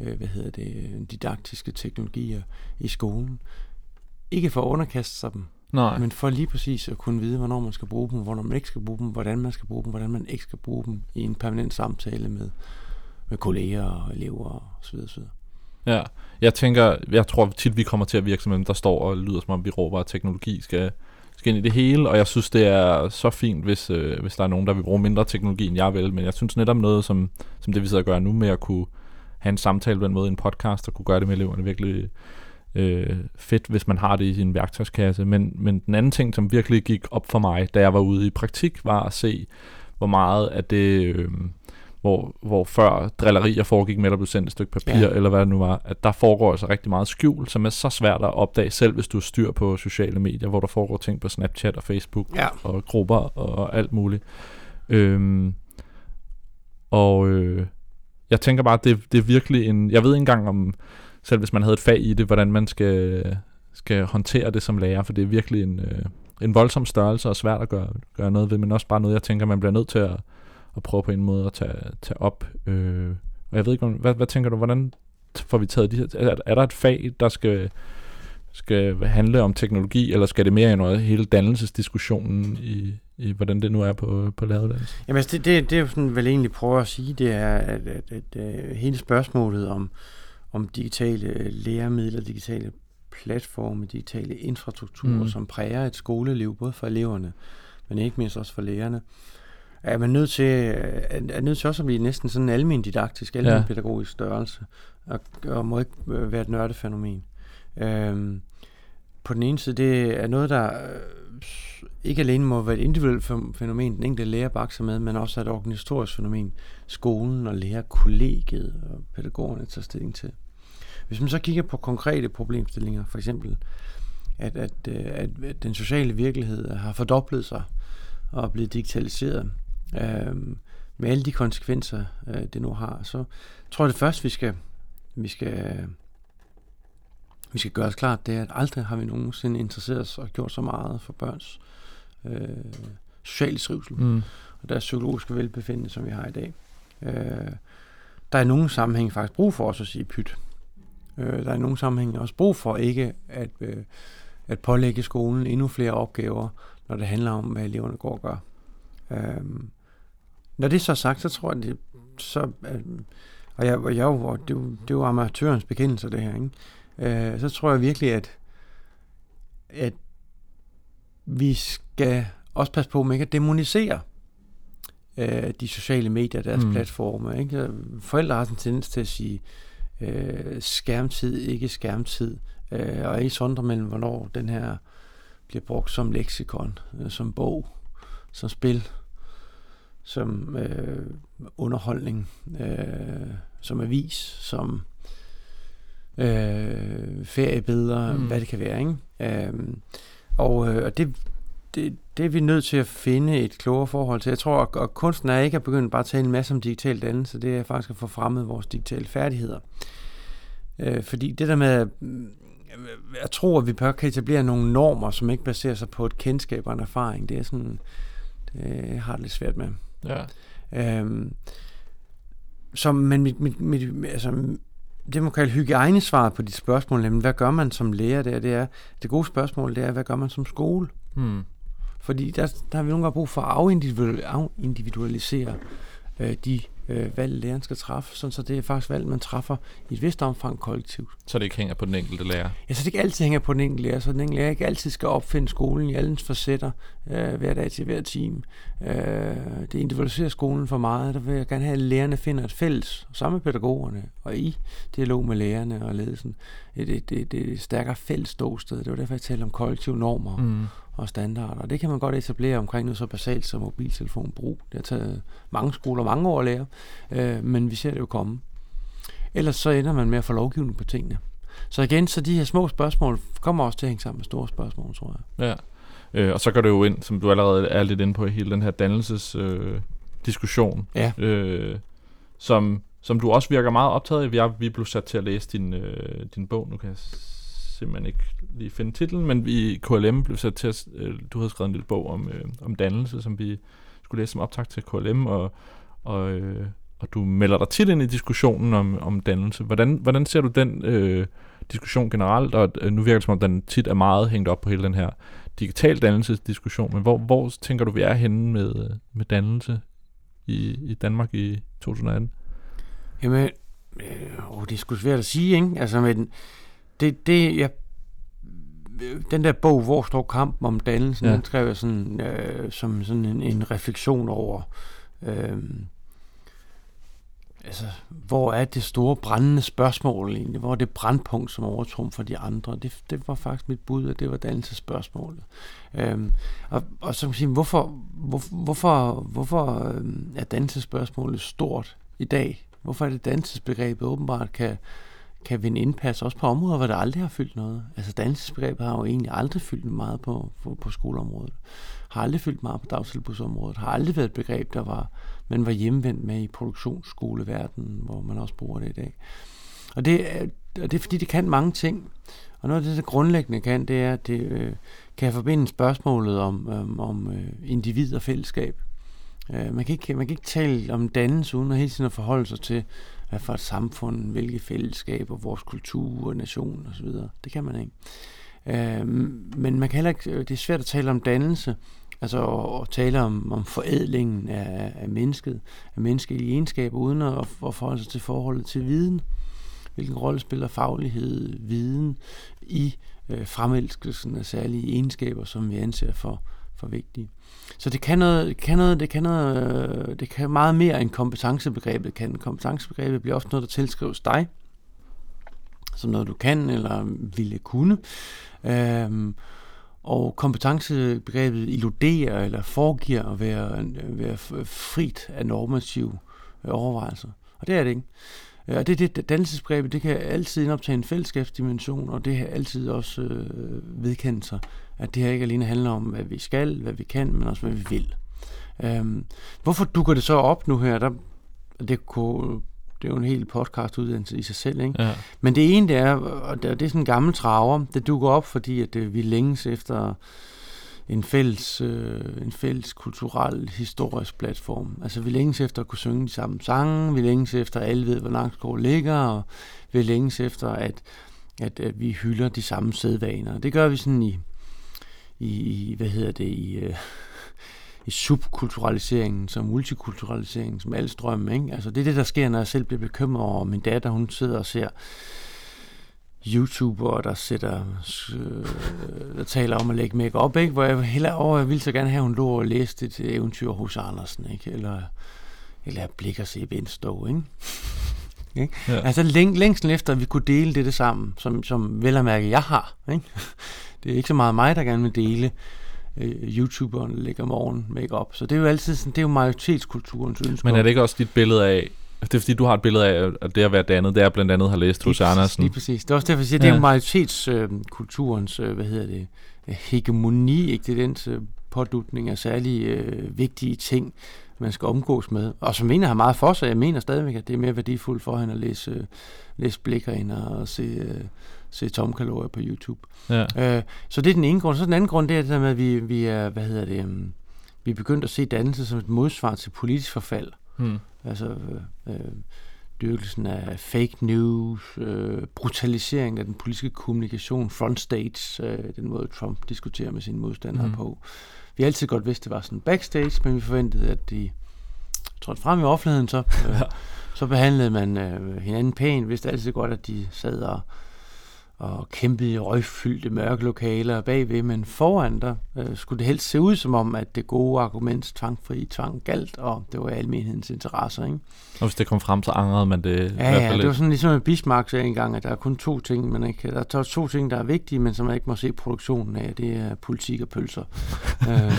øh, hvad hedder det, didaktiske teknologier i skolen. Ikke for at underkaste sig dem, Nej. men for lige præcis at kunne vide, hvornår man skal bruge dem, hvornår man ikke skal bruge dem, hvordan man skal bruge dem, hvordan man ikke skal bruge dem i en permanent samtale med, med kolleger og elever osv. osv. Ja, jeg tænker, jeg tror tit, vi kommer til at virke som dem, der står og lyder som om, vi råber, at teknologi skal, skal ind i det hele, og jeg synes, det er så fint, hvis, øh, hvis der er nogen, der vil bruge mindre teknologi, end jeg vil, men jeg synes netop noget, som, som det vi sidder og gør nu, med at kunne have en samtale på den måde i en podcast, og kunne gøre det med eleverne virkelig øh, fedt, hvis man har det i sin værktøjskasse. Men, men den anden ting, som virkelig gik op for mig, da jeg var ude i praktik, var at se, hvor meget af det, øh, hvor, hvor før drillerier foregik med, at der blev sendt et stykke papir, ja. eller hvad det nu var, at der foregår altså rigtig meget skjul, som er så svært at opdage, selv hvis du styr på sociale medier, hvor der foregår ting på Snapchat og Facebook ja. og grupper og alt muligt. Øhm, og øh, jeg tænker bare, at det, det er virkelig en... Jeg ved ikke engang om, selv hvis man havde et fag i det, hvordan man skal, skal håndtere det som lærer, for det er virkelig en, øh, en voldsom størrelse og svært at gøre, gøre noget ved, men også bare noget, jeg tænker, man bliver nødt til at, at prøve på en måde at tage, tage op. Øh, og jeg ved ikke, hvad, hvad tænker du, hvordan får vi taget de her... Er, er der et fag, der skal skal handle om teknologi, eller skal det mere ind noget hele dannelsesdiskussionen i, i, hvordan det nu er på, på læreruddannelse? Jamen altså, det, det, det er jo sådan, vel egentlig prøver at sige, det er, at, at, at, at hele spørgsmålet om, om digitale læremidler, digitale platforme, digitale infrastrukturer, mm. som præger et skoleliv, både for eleverne, men ikke mindst også for lærerne, er man nødt til, er nødt til også at blive næsten sådan en almen didaktisk, almen pædagogisk størrelse, og, og må ikke være et nørdefænomen. Øhm, på den ene side, det er noget, der øh, ikke alene må være et individuelt fænomen, den enkelte lærer bakser med, men også et organisatorisk fænomen, skolen og lærerkollegiet og pædagogerne tager stilling til. Hvis man så kigger på konkrete problemstillinger, for eksempel, at, at, øh, at, at den sociale virkelighed har fordoblet sig og er blevet digitaliseret, øh, med alle de konsekvenser, øh, det nu har, så tror jeg det først, vi skal, vi skal vi skal gøre os klart, det er, at aldrig har vi nogensinde interesseret os og gjort så meget for børns øh, sociale trivsel mm. og deres psykologiske velbefindende, som vi har i dag. Øh, der er i nogle sammenhænge faktisk brug for os at sige pyt. Øh, der er i nogle sammenhænge også brug for ikke at, øh, at pålægge skolen endnu flere opgaver, når det handler om, hvad eleverne går og gør. Øh, når det er så sagt, så tror jeg, det så, øh, og jeg, og jeg, og det, det er jo amatørens bekendelse, det her, ikke? Øh, så tror jeg virkelig, at, at vi skal også passe på med ikke at demonisere øh, de sociale medier, deres mm. platforme. Ikke? Forældre har sådan en tendens til at sige, øh, skærmtid, ikke skærmtid, øh, og ikke sondre mellem, hvornår den her bliver brugt som leksikon, øh, som bog, som spil, som øh, underholdning, øh, som avis, som øh, feriebilleder, mm. hvad det kan være. Ikke? Øh, og, øh, det, det, det er vi nødt til at finde et klogere forhold til. Jeg tror, at, at kunsten er ikke at begynde bare at tale en masse om digital dannelse, det er faktisk at få fremmet vores digitale færdigheder. Øh, fordi det der med, jeg tror, at vi bør kan etablere nogle normer, som ikke baserer sig på et kendskab og en erfaring, det er sådan, det har det lidt svært med. Ja. Øhm, som, men mit, mit, mit, altså, det man kalde hygiejnesvaret på dit spørgsmål, nemlig hvad gør man som lærer der, det er, det gode spørgsmål, det er, hvad gør man som skole? Hmm. Fordi der, der har vi nogle gange brug for at afindividualisere øh, de øh, valg, læreren skal træffe, sådan så det er faktisk valg, man træffer i et vist omfang kollektivt. Så det ikke hænger på den enkelte lærer? Ja, så det ikke altid hænger på den enkelte lærer, så den enkelte lærer ikke altid skal opfinde skolen i alle dens facetter øh, hver dag til hver time. Øh, det individualiserer skolen for meget. Der vil jeg gerne have, at lærerne finder et fælles, sammen med pædagogerne og i dialog med lærerne og ledelsen, et, et, et, et stærkere fælles ståsted. Det var derfor, jeg talte om kollektive normer mm. Og standarder. Og det kan man godt etablere omkring noget så basalt som mobiltelefonbrug. Det har taget mange skoler mange år at lære, øh, men vi ser det jo komme. Ellers så ender man med at få lovgivning på tingene. Så igen, så de her små spørgsmål kommer også til at hænge sammen med store spørgsmål, tror jeg. Ja, øh, og så går det jo ind, som du allerede er lidt inde på, hele den her dannelses øh, ja. øh, som, som du også virker meget optaget af. Vi, er, vi blev sat til at læse din, øh, din bog, nu kan jeg simpelthen ikke lige finde titlen, men vi i KLM blev sat til at, øh, du havde skrevet en lille bog om, øh, om dannelse, som vi skulle læse som optag til KLM, og, og, øh, og du melder dig tit ind i diskussionen om, om dannelse. Hvordan, hvordan ser du den øh, diskussion generelt? Og øh, nu virker det som om, den tit er meget hængt op på hele den her digital dannelsesdiskussion, men hvor, hvor tænker du, vi er henne med, øh, med dannelse i, i Danmark i 2018? Jamen, øh, det er sgu svært at sige, ikke? Altså, men det, det, jeg den der bog, Hvor står kampen om dannelsen, ja. den skrev jeg sådan, øh, som sådan en, en refleksion over, øh, altså, hvor er det store brændende spørgsmål egentlig? Hvor er det brandpunkt, som overtrum for de andre? Det, det var faktisk mit bud, at det var dannelsesspørgsmålet. Øhm, og, og så kan man sige, hvorfor, hvor, hvorfor, hvorfor øh, er dannelsesspørgsmålet stort i dag? Hvorfor er det dannelsesbegrebet åbenbart kan, kan vinde indpas også på områder, hvor det aldrig har fyldt noget? Altså dansesbegrebet har jo egentlig aldrig fyldt meget på, på, på skoleområdet. Har aldrig fyldt meget på dagtilbudsområdet. Har aldrig været et begreb, der var man var hjemvendt med i produktionsskoleverdenen, hvor man også bruger det i dag. Og det, er, og det er fordi, det kan mange ting. Og noget af det, der grundlæggende kan, det er, at det øh, kan forbinde spørgsmålet om, øh, om øh, individ og fællesskab. Øh, man, kan ikke, man kan ikke tale om dannelse uden at hele tiden at forholde sig til, hvad for et samfund, hvilke fællesskaber, vores kultur, nation osv. Det kan man ikke. Øh, men man kan heller ikke, øh, det er svært at tale om dannelse, Altså at, at tale om, om forædlingen af, af mennesket, af menneskelige egenskaber, uden at, at forholde sig til forholdet til viden. Hvilken rolle spiller faglighed, viden i øh, fremelskelsen af særlige egenskaber, som vi anser for, for vigtige. Så det kan noget, det kan noget, det kan noget, øh, det kan meget mere end kompetencebegrebet kan. Kompetencebegrebet bliver ofte noget, der tilskrives dig, som noget du kan eller ville kunne. Øhm, og kompetencebegrebet illuderer eller foregiver at være, øh, være frit af normative øh, overvejelser. Og det er det ikke. Og det er det, dannelsesbegrebet, det kan altid indoptage en fællesskabsdimension, og det har altid også øh, vedkendt sig, at det her ikke alene handler om, hvad vi skal, hvad vi kan, men også, hvad vi vil. Øhm, hvorfor dukker det så op nu her? Der, det kunne det er jo en hel podcast uddannelse i sig selv, ikke? Ja. Men det ene, det er, og det er sådan en gammel traver, det dukker op, fordi at øh, vi længes efter en fælles, øh, en fælles kulturel, historisk platform. Altså vi længes efter at kunne synge de samme sange, vi længes efter, at alle ved, hvor Nakskov ligger, og vi længes efter, at, at, at vi hylder de samme sædvaner. Det gør vi sådan i, i hvad hedder det, i... Øh, i subkulturaliseringen, som multikulturaliseringen, som alle strømme. Ikke? Altså, det er det, der sker, når jeg selv bliver bekymret over min datter. Hun sidder og ser YouTubere, der sætter, øh, der taler om at lægge make op, ikke? Hvor jeg heller over, jeg ville så gerne have, at hun lå og læste et eventyr hos Andersen, ikke? Eller, eller blik og se Benstå, ikke? ikke? Ja. Altså læng, længst efter, at vi kunne dele det, det sammen, som, som vel at mærke, jeg har, ikke? Det er ikke så meget mig, der gerne vil dele øh, YouTuberen lægger morgen make op. Så det er jo altid sådan, det er jo majoritetskulturens ønske. Men er det ikke også dit billede af, det er fordi, du har et billede af, at det at være dannet, det er blandt andet har læst hos Andersen. Lige præcis. Det er også derfor, jeg siger, ja. det er jo majoritetskulturens, øh, hvad hedder det, hegemoni, ikke? Det er dens øh, pådutning af særlige øh, vigtige ting, man skal omgås med. Og som mener har meget for sig. Jeg mener stadigvæk, at det er mere værdifuldt for hende at læse, øh, læse blikker ind og se, øh, se tomkalorier på YouTube. Ja. Øh, så det er den ene grund. Så den anden grund, det er det der med, at vi, vi er, hvad hedder det, um, vi er begyndt at se dannelse som et modsvar til politisk forfald. Hmm. Altså øh, øh, dyrkelsen af fake news, øh, brutalisering af den politiske kommunikation, frontstage, øh, den måde Trump diskuterer med sine modstandere hmm. på. Vi har altid godt vidst, det var sådan backstage, men vi forventede, at de trådte frem i offentligheden, så, øh, så behandlede man øh, hinanden pænt. Vi vidste altid godt, at de sad og og kæmpede i røgfyldte mørke lokaler bagved, men foran der øh, skulle det helst se ud som om, at det gode argument tvangfri tvang galt, og det var almenhedens interesser. Ikke? Og hvis det kom frem, så angrede man det Ja, ja, det var sådan ligesom en Bismarck sagde engang, at der er kun to ting, man ikke, der er to ting, der er vigtige, men som man ikke må se produktionen af, det er politik og pølser. øh,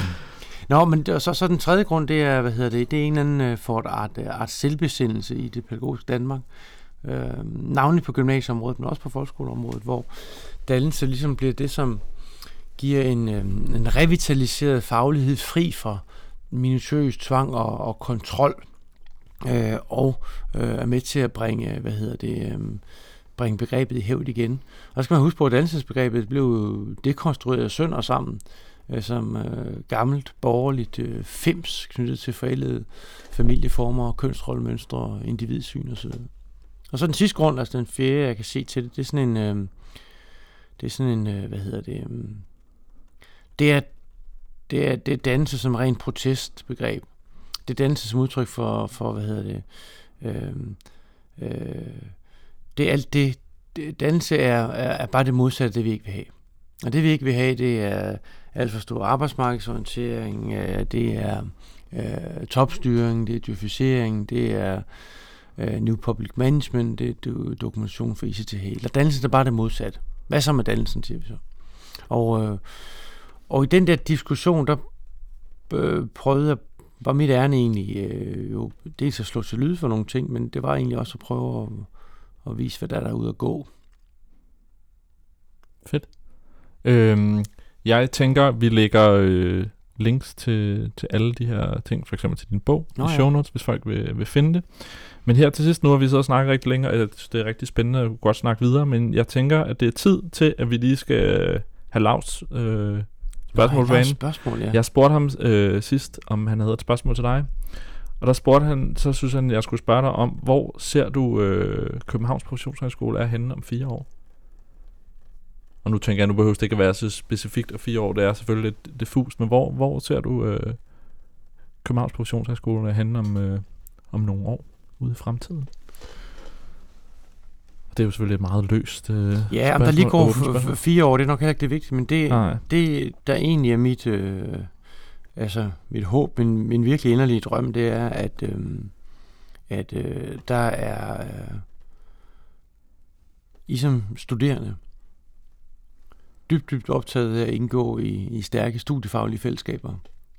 Nå, men det, så, så den tredje grund, det er, hvad hedder det, det er en eller anden uh, for et art, art selvbesindelse i det pædagogiske Danmark øh, navnligt på gymnasieområdet, men også på folkeskoleområdet, hvor dannelse ligesom bliver det, som giver en, øh, en revitaliseret faglighed fri for minutiøs tvang og, og kontrol, øh, og øh, er med til at bringe, hvad hedder det, øh, bringe begrebet i hævd igen. Og så skal man huske på, at dannelsesbegrebet blev dekonstrueret sønder og sammen øh, som øh, gammelt, borgerligt øh, fims knyttet til forældede familieformer, kønsrollemønstre, individsyn osv. Og så den sidste grund, altså den fjerde, jeg kan se til det, det er sådan en, øh, det er sådan en, øh, hvad hedder det, øh, det er, det er, det er danse som rent protestbegreb. Det er danse som udtryk for, for hvad hedder det, øh, øh, det er alt det, det er, er, er bare det modsatte, det vi ikke vil have. Og det vi ikke vil have, det er alt for stor arbejdsmarkedsorientering, øh, det er øh, topstyring, det er dyrfisering, det er uh, New Public Management, det er dokumentation for ICTH. Eller dannelsen er bare det modsatte. Hvad så med dannelsen, siger vi så. Og, uh, og i den der diskussion, der uh, prøvede jeg, var mit ærne egentlig uh, jo dels at slå til lyd for nogle ting, men det var egentlig også at prøve at, at vise, hvad der er derude at gå. Fedt. Øhm, jeg tænker, vi lægger øh, links til, til alle de her ting, for eksempel til din bog Nå, i show notes, ja. hvis folk vil, vil finde det. Men her til sidst, nu har vi så snakket rigtig længe, og jeg synes, det er rigtig spændende at godt snakke videre, men jeg tænker, at det er tid til, at vi lige skal have Lavs øh, spørgsmål Nå, spørgsmål, ja. Jeg spurgte ham øh, sidst, om han havde et spørgsmål til dig. Og der spurgte han, så synes han, at jeg skulle spørge dig om, hvor ser du øh, Københavns Professionshøjskole er henne om fire år? Og nu tænker jeg, nu behøver det ikke at være så specifikt, og fire år, det er selvfølgelig lidt diffust, men hvor, hvor ser du øh, Københavns Professionshøjskole er henne om, øh, om nogle år? Ude i fremtiden? Det er jo selvfølgelig et meget løst øh, Ja, om der lige går fire år, det er nok heller ikke det vigtige, men det, Nej. det der egentlig er mit, øh, altså mit håb, min, min virkelig inderlige drøm, det er, at, øh, at øh, der er øh, I som studerende dybt, dybt optaget af at indgå i, i stærke studiefaglige fællesskaber,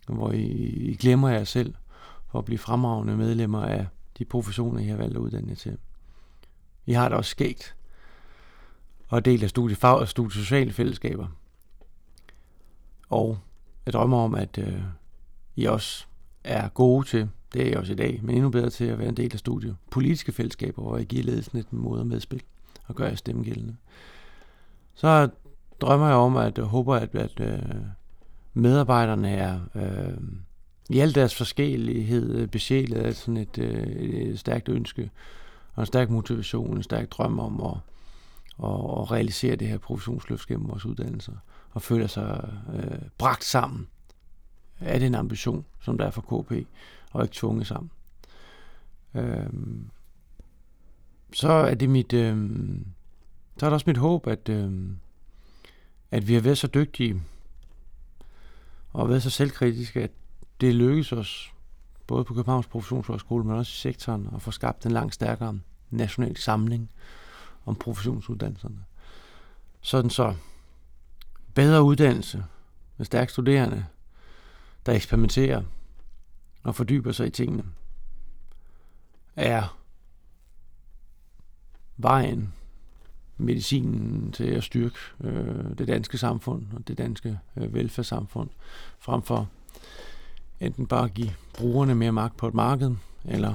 hvor I, I glemmer jer selv for at blive fremragende medlemmer af de professioner, I har valgt at uddanne til. I har det også skægt og del af studiefag og studiesociale fællesskaber. Og jeg drømmer om, at øh, I også er gode til, det er I også i dag, men endnu bedre til at være en del af studiet. Politiske fællesskaber, hvor I giver ledelsen et mod og medspil og gør jer stemmegældende. Så drømmer jeg om, at jeg håber, at, at øh, medarbejderne er øh, i al deres forskellighed øh, besjælet af sådan et, øh, et stærkt ønske og en stærk motivation, en stærk drøm om at, at, at realisere det her professionsløft gennem vores uddannelser og føler sig øh, bragt sammen af den ambition, som der er for KP, og ikke tvunget sammen. Øh, så er det mit, øh, så er det også mit håb, at, øh, at vi har været så dygtige og været så selvkritiske, at det lykkes os, både på Københavns Professionshøjskole, men også i sektoren, at få skabt en langt stærkere national samling om professionsuddannelserne. Sådan så bedre uddannelse med stærke studerende, der eksperimenterer og fordyber sig i tingene, er vejen, medicinen til at styrke øh, det danske samfund og det danske øh, velfærdssamfund, frem for enten bare at give brugerne mere magt på et marked, eller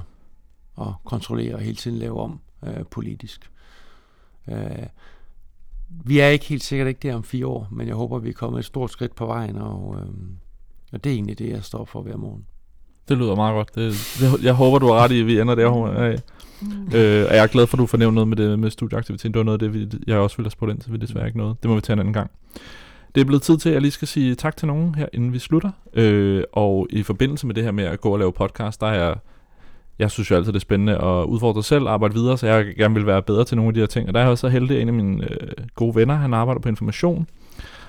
at kontrollere og hele tiden lave om øh, politisk. Øh, vi er ikke helt sikkert ikke der om fire år, men jeg håber, vi er kommet et stort skridt på vejen, og, øh, og det er egentlig det, jeg står for hver morgen. Det lyder meget godt. Det, det, jeg håber, du har ret i, at vi ender der. Ja. Mm. Øh, og jeg er glad for, at du får nævnt noget med, det, med studieaktiviteten. Det var noget af det, vi, jeg også ville have spurgt ind til, vi desværre ikke noget. Det må vi tage en anden gang. Det er blevet tid til, at jeg lige skal sige tak til nogen her, inden vi slutter. Øh, og i forbindelse med det her med at gå og lave podcast, der er jeg, jeg synes jo altid, det er spændende at udfordre sig selv, arbejde videre, så jeg gerne vil være bedre til nogle af de her ting. Og der er jeg også så heldig, at en af mine øh, gode venner, han arbejder på information,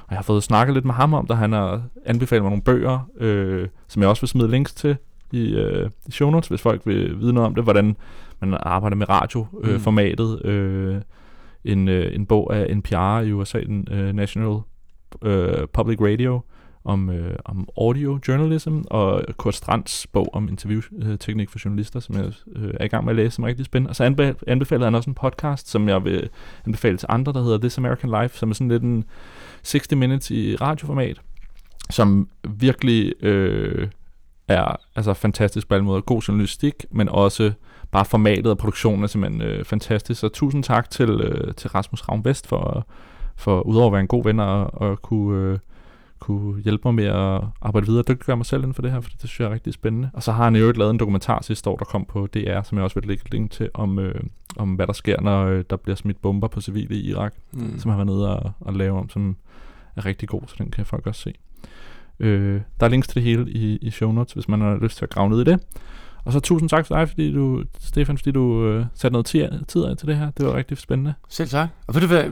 og jeg har fået snakket lidt med ham om, da han har anbefalet mig nogle bøger, øh, som jeg også vil smide links til i, øh, i show notes, hvis folk vil vide noget om det, hvordan man arbejder med radioformatet. Øh, mm. øh, en, øh, en bog af NPR i USA, den øh, National øh, Public Radio, om, øh, om audio journalism, og Kurt Strands bog om interviewteknik for journalister, som jeg øh, er i gang med at læse, som er rigtig spændende. Og så anbe- anbefalede han også en podcast, som jeg vil anbefale til andre, der hedder This American Life, som er sådan lidt en 60 minutes i radioformat, som virkelig øh, er altså fantastisk på alle måder. God journalistik, men også bare formatet og produktionen er simpelthen øh, fantastisk. Så tusind tak til, øh, til Rasmus Ravn Vest for, for udover at være en god ven og, og kunne, øh, kunne hjælpe mig med at arbejde videre og dygtiggøre mig selv inden for det her, for det synes jeg er rigtig spændende. Og så har han i øvrigt lavet en dokumentar sidste år, der kom på DR, som jeg også vil lægge et link til, om, øh, om hvad der sker, når øh, der bliver smidt bomber på civile i Irak, mm. som har været nede og, og lave om, som er rigtig god, så den kan folk også se. Øh, der er links til det hele i, i show notes, hvis man har lyst til at grave ned i det. Og så tusind tak til dig, fordi du, Stefan, fordi du øh, satte noget tid af til det her. Det var rigtig spændende. Selv tak. Og ved du hvad,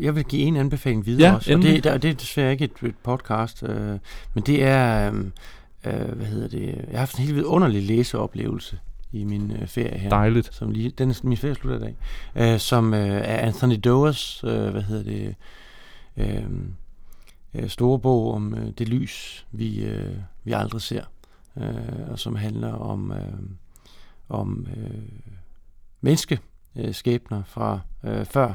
jeg vil give en anbefaling videre ja, også. Og det, der, det er desværre ikke et, et podcast, øh, men det er, øh, øh hvad hedder det, jeg har haft en helt underlig læseoplevelse i min øh, ferie her. Dejligt. Som lige, den er min ferie slutter i dag. Øh, som øh, er Anthony Doers, øh, hvad hedder det, øh, øh, store bog om øh, det lys, vi, øh, vi aldrig ser øh, og som handler om, øh, om øh, menneskeskæbner fra øh, før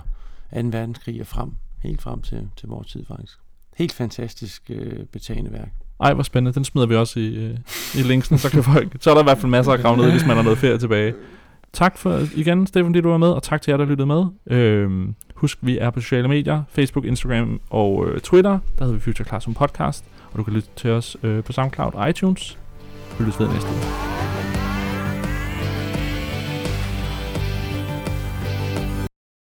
2. verdenskrig og frem, helt frem til, til vores tid faktisk. Helt fantastisk øh, betagende værk. Ej, hvor spændende. Den smider vi også i, øh, i linksen, så kan folk... Så er der i hvert fald masser at grave ned, hvis man har noget ferie tilbage. Tak for igen, Stefan, fordi du var med, og tak til jer, der lyttede med. Øhm, husk, vi er på sociale medier, Facebook, Instagram og øh, Twitter. Der hedder vi Future Classroom Podcast, og du kan lytte til os øh, på SoundCloud og iTunes. Vi lyttes ved næste uge.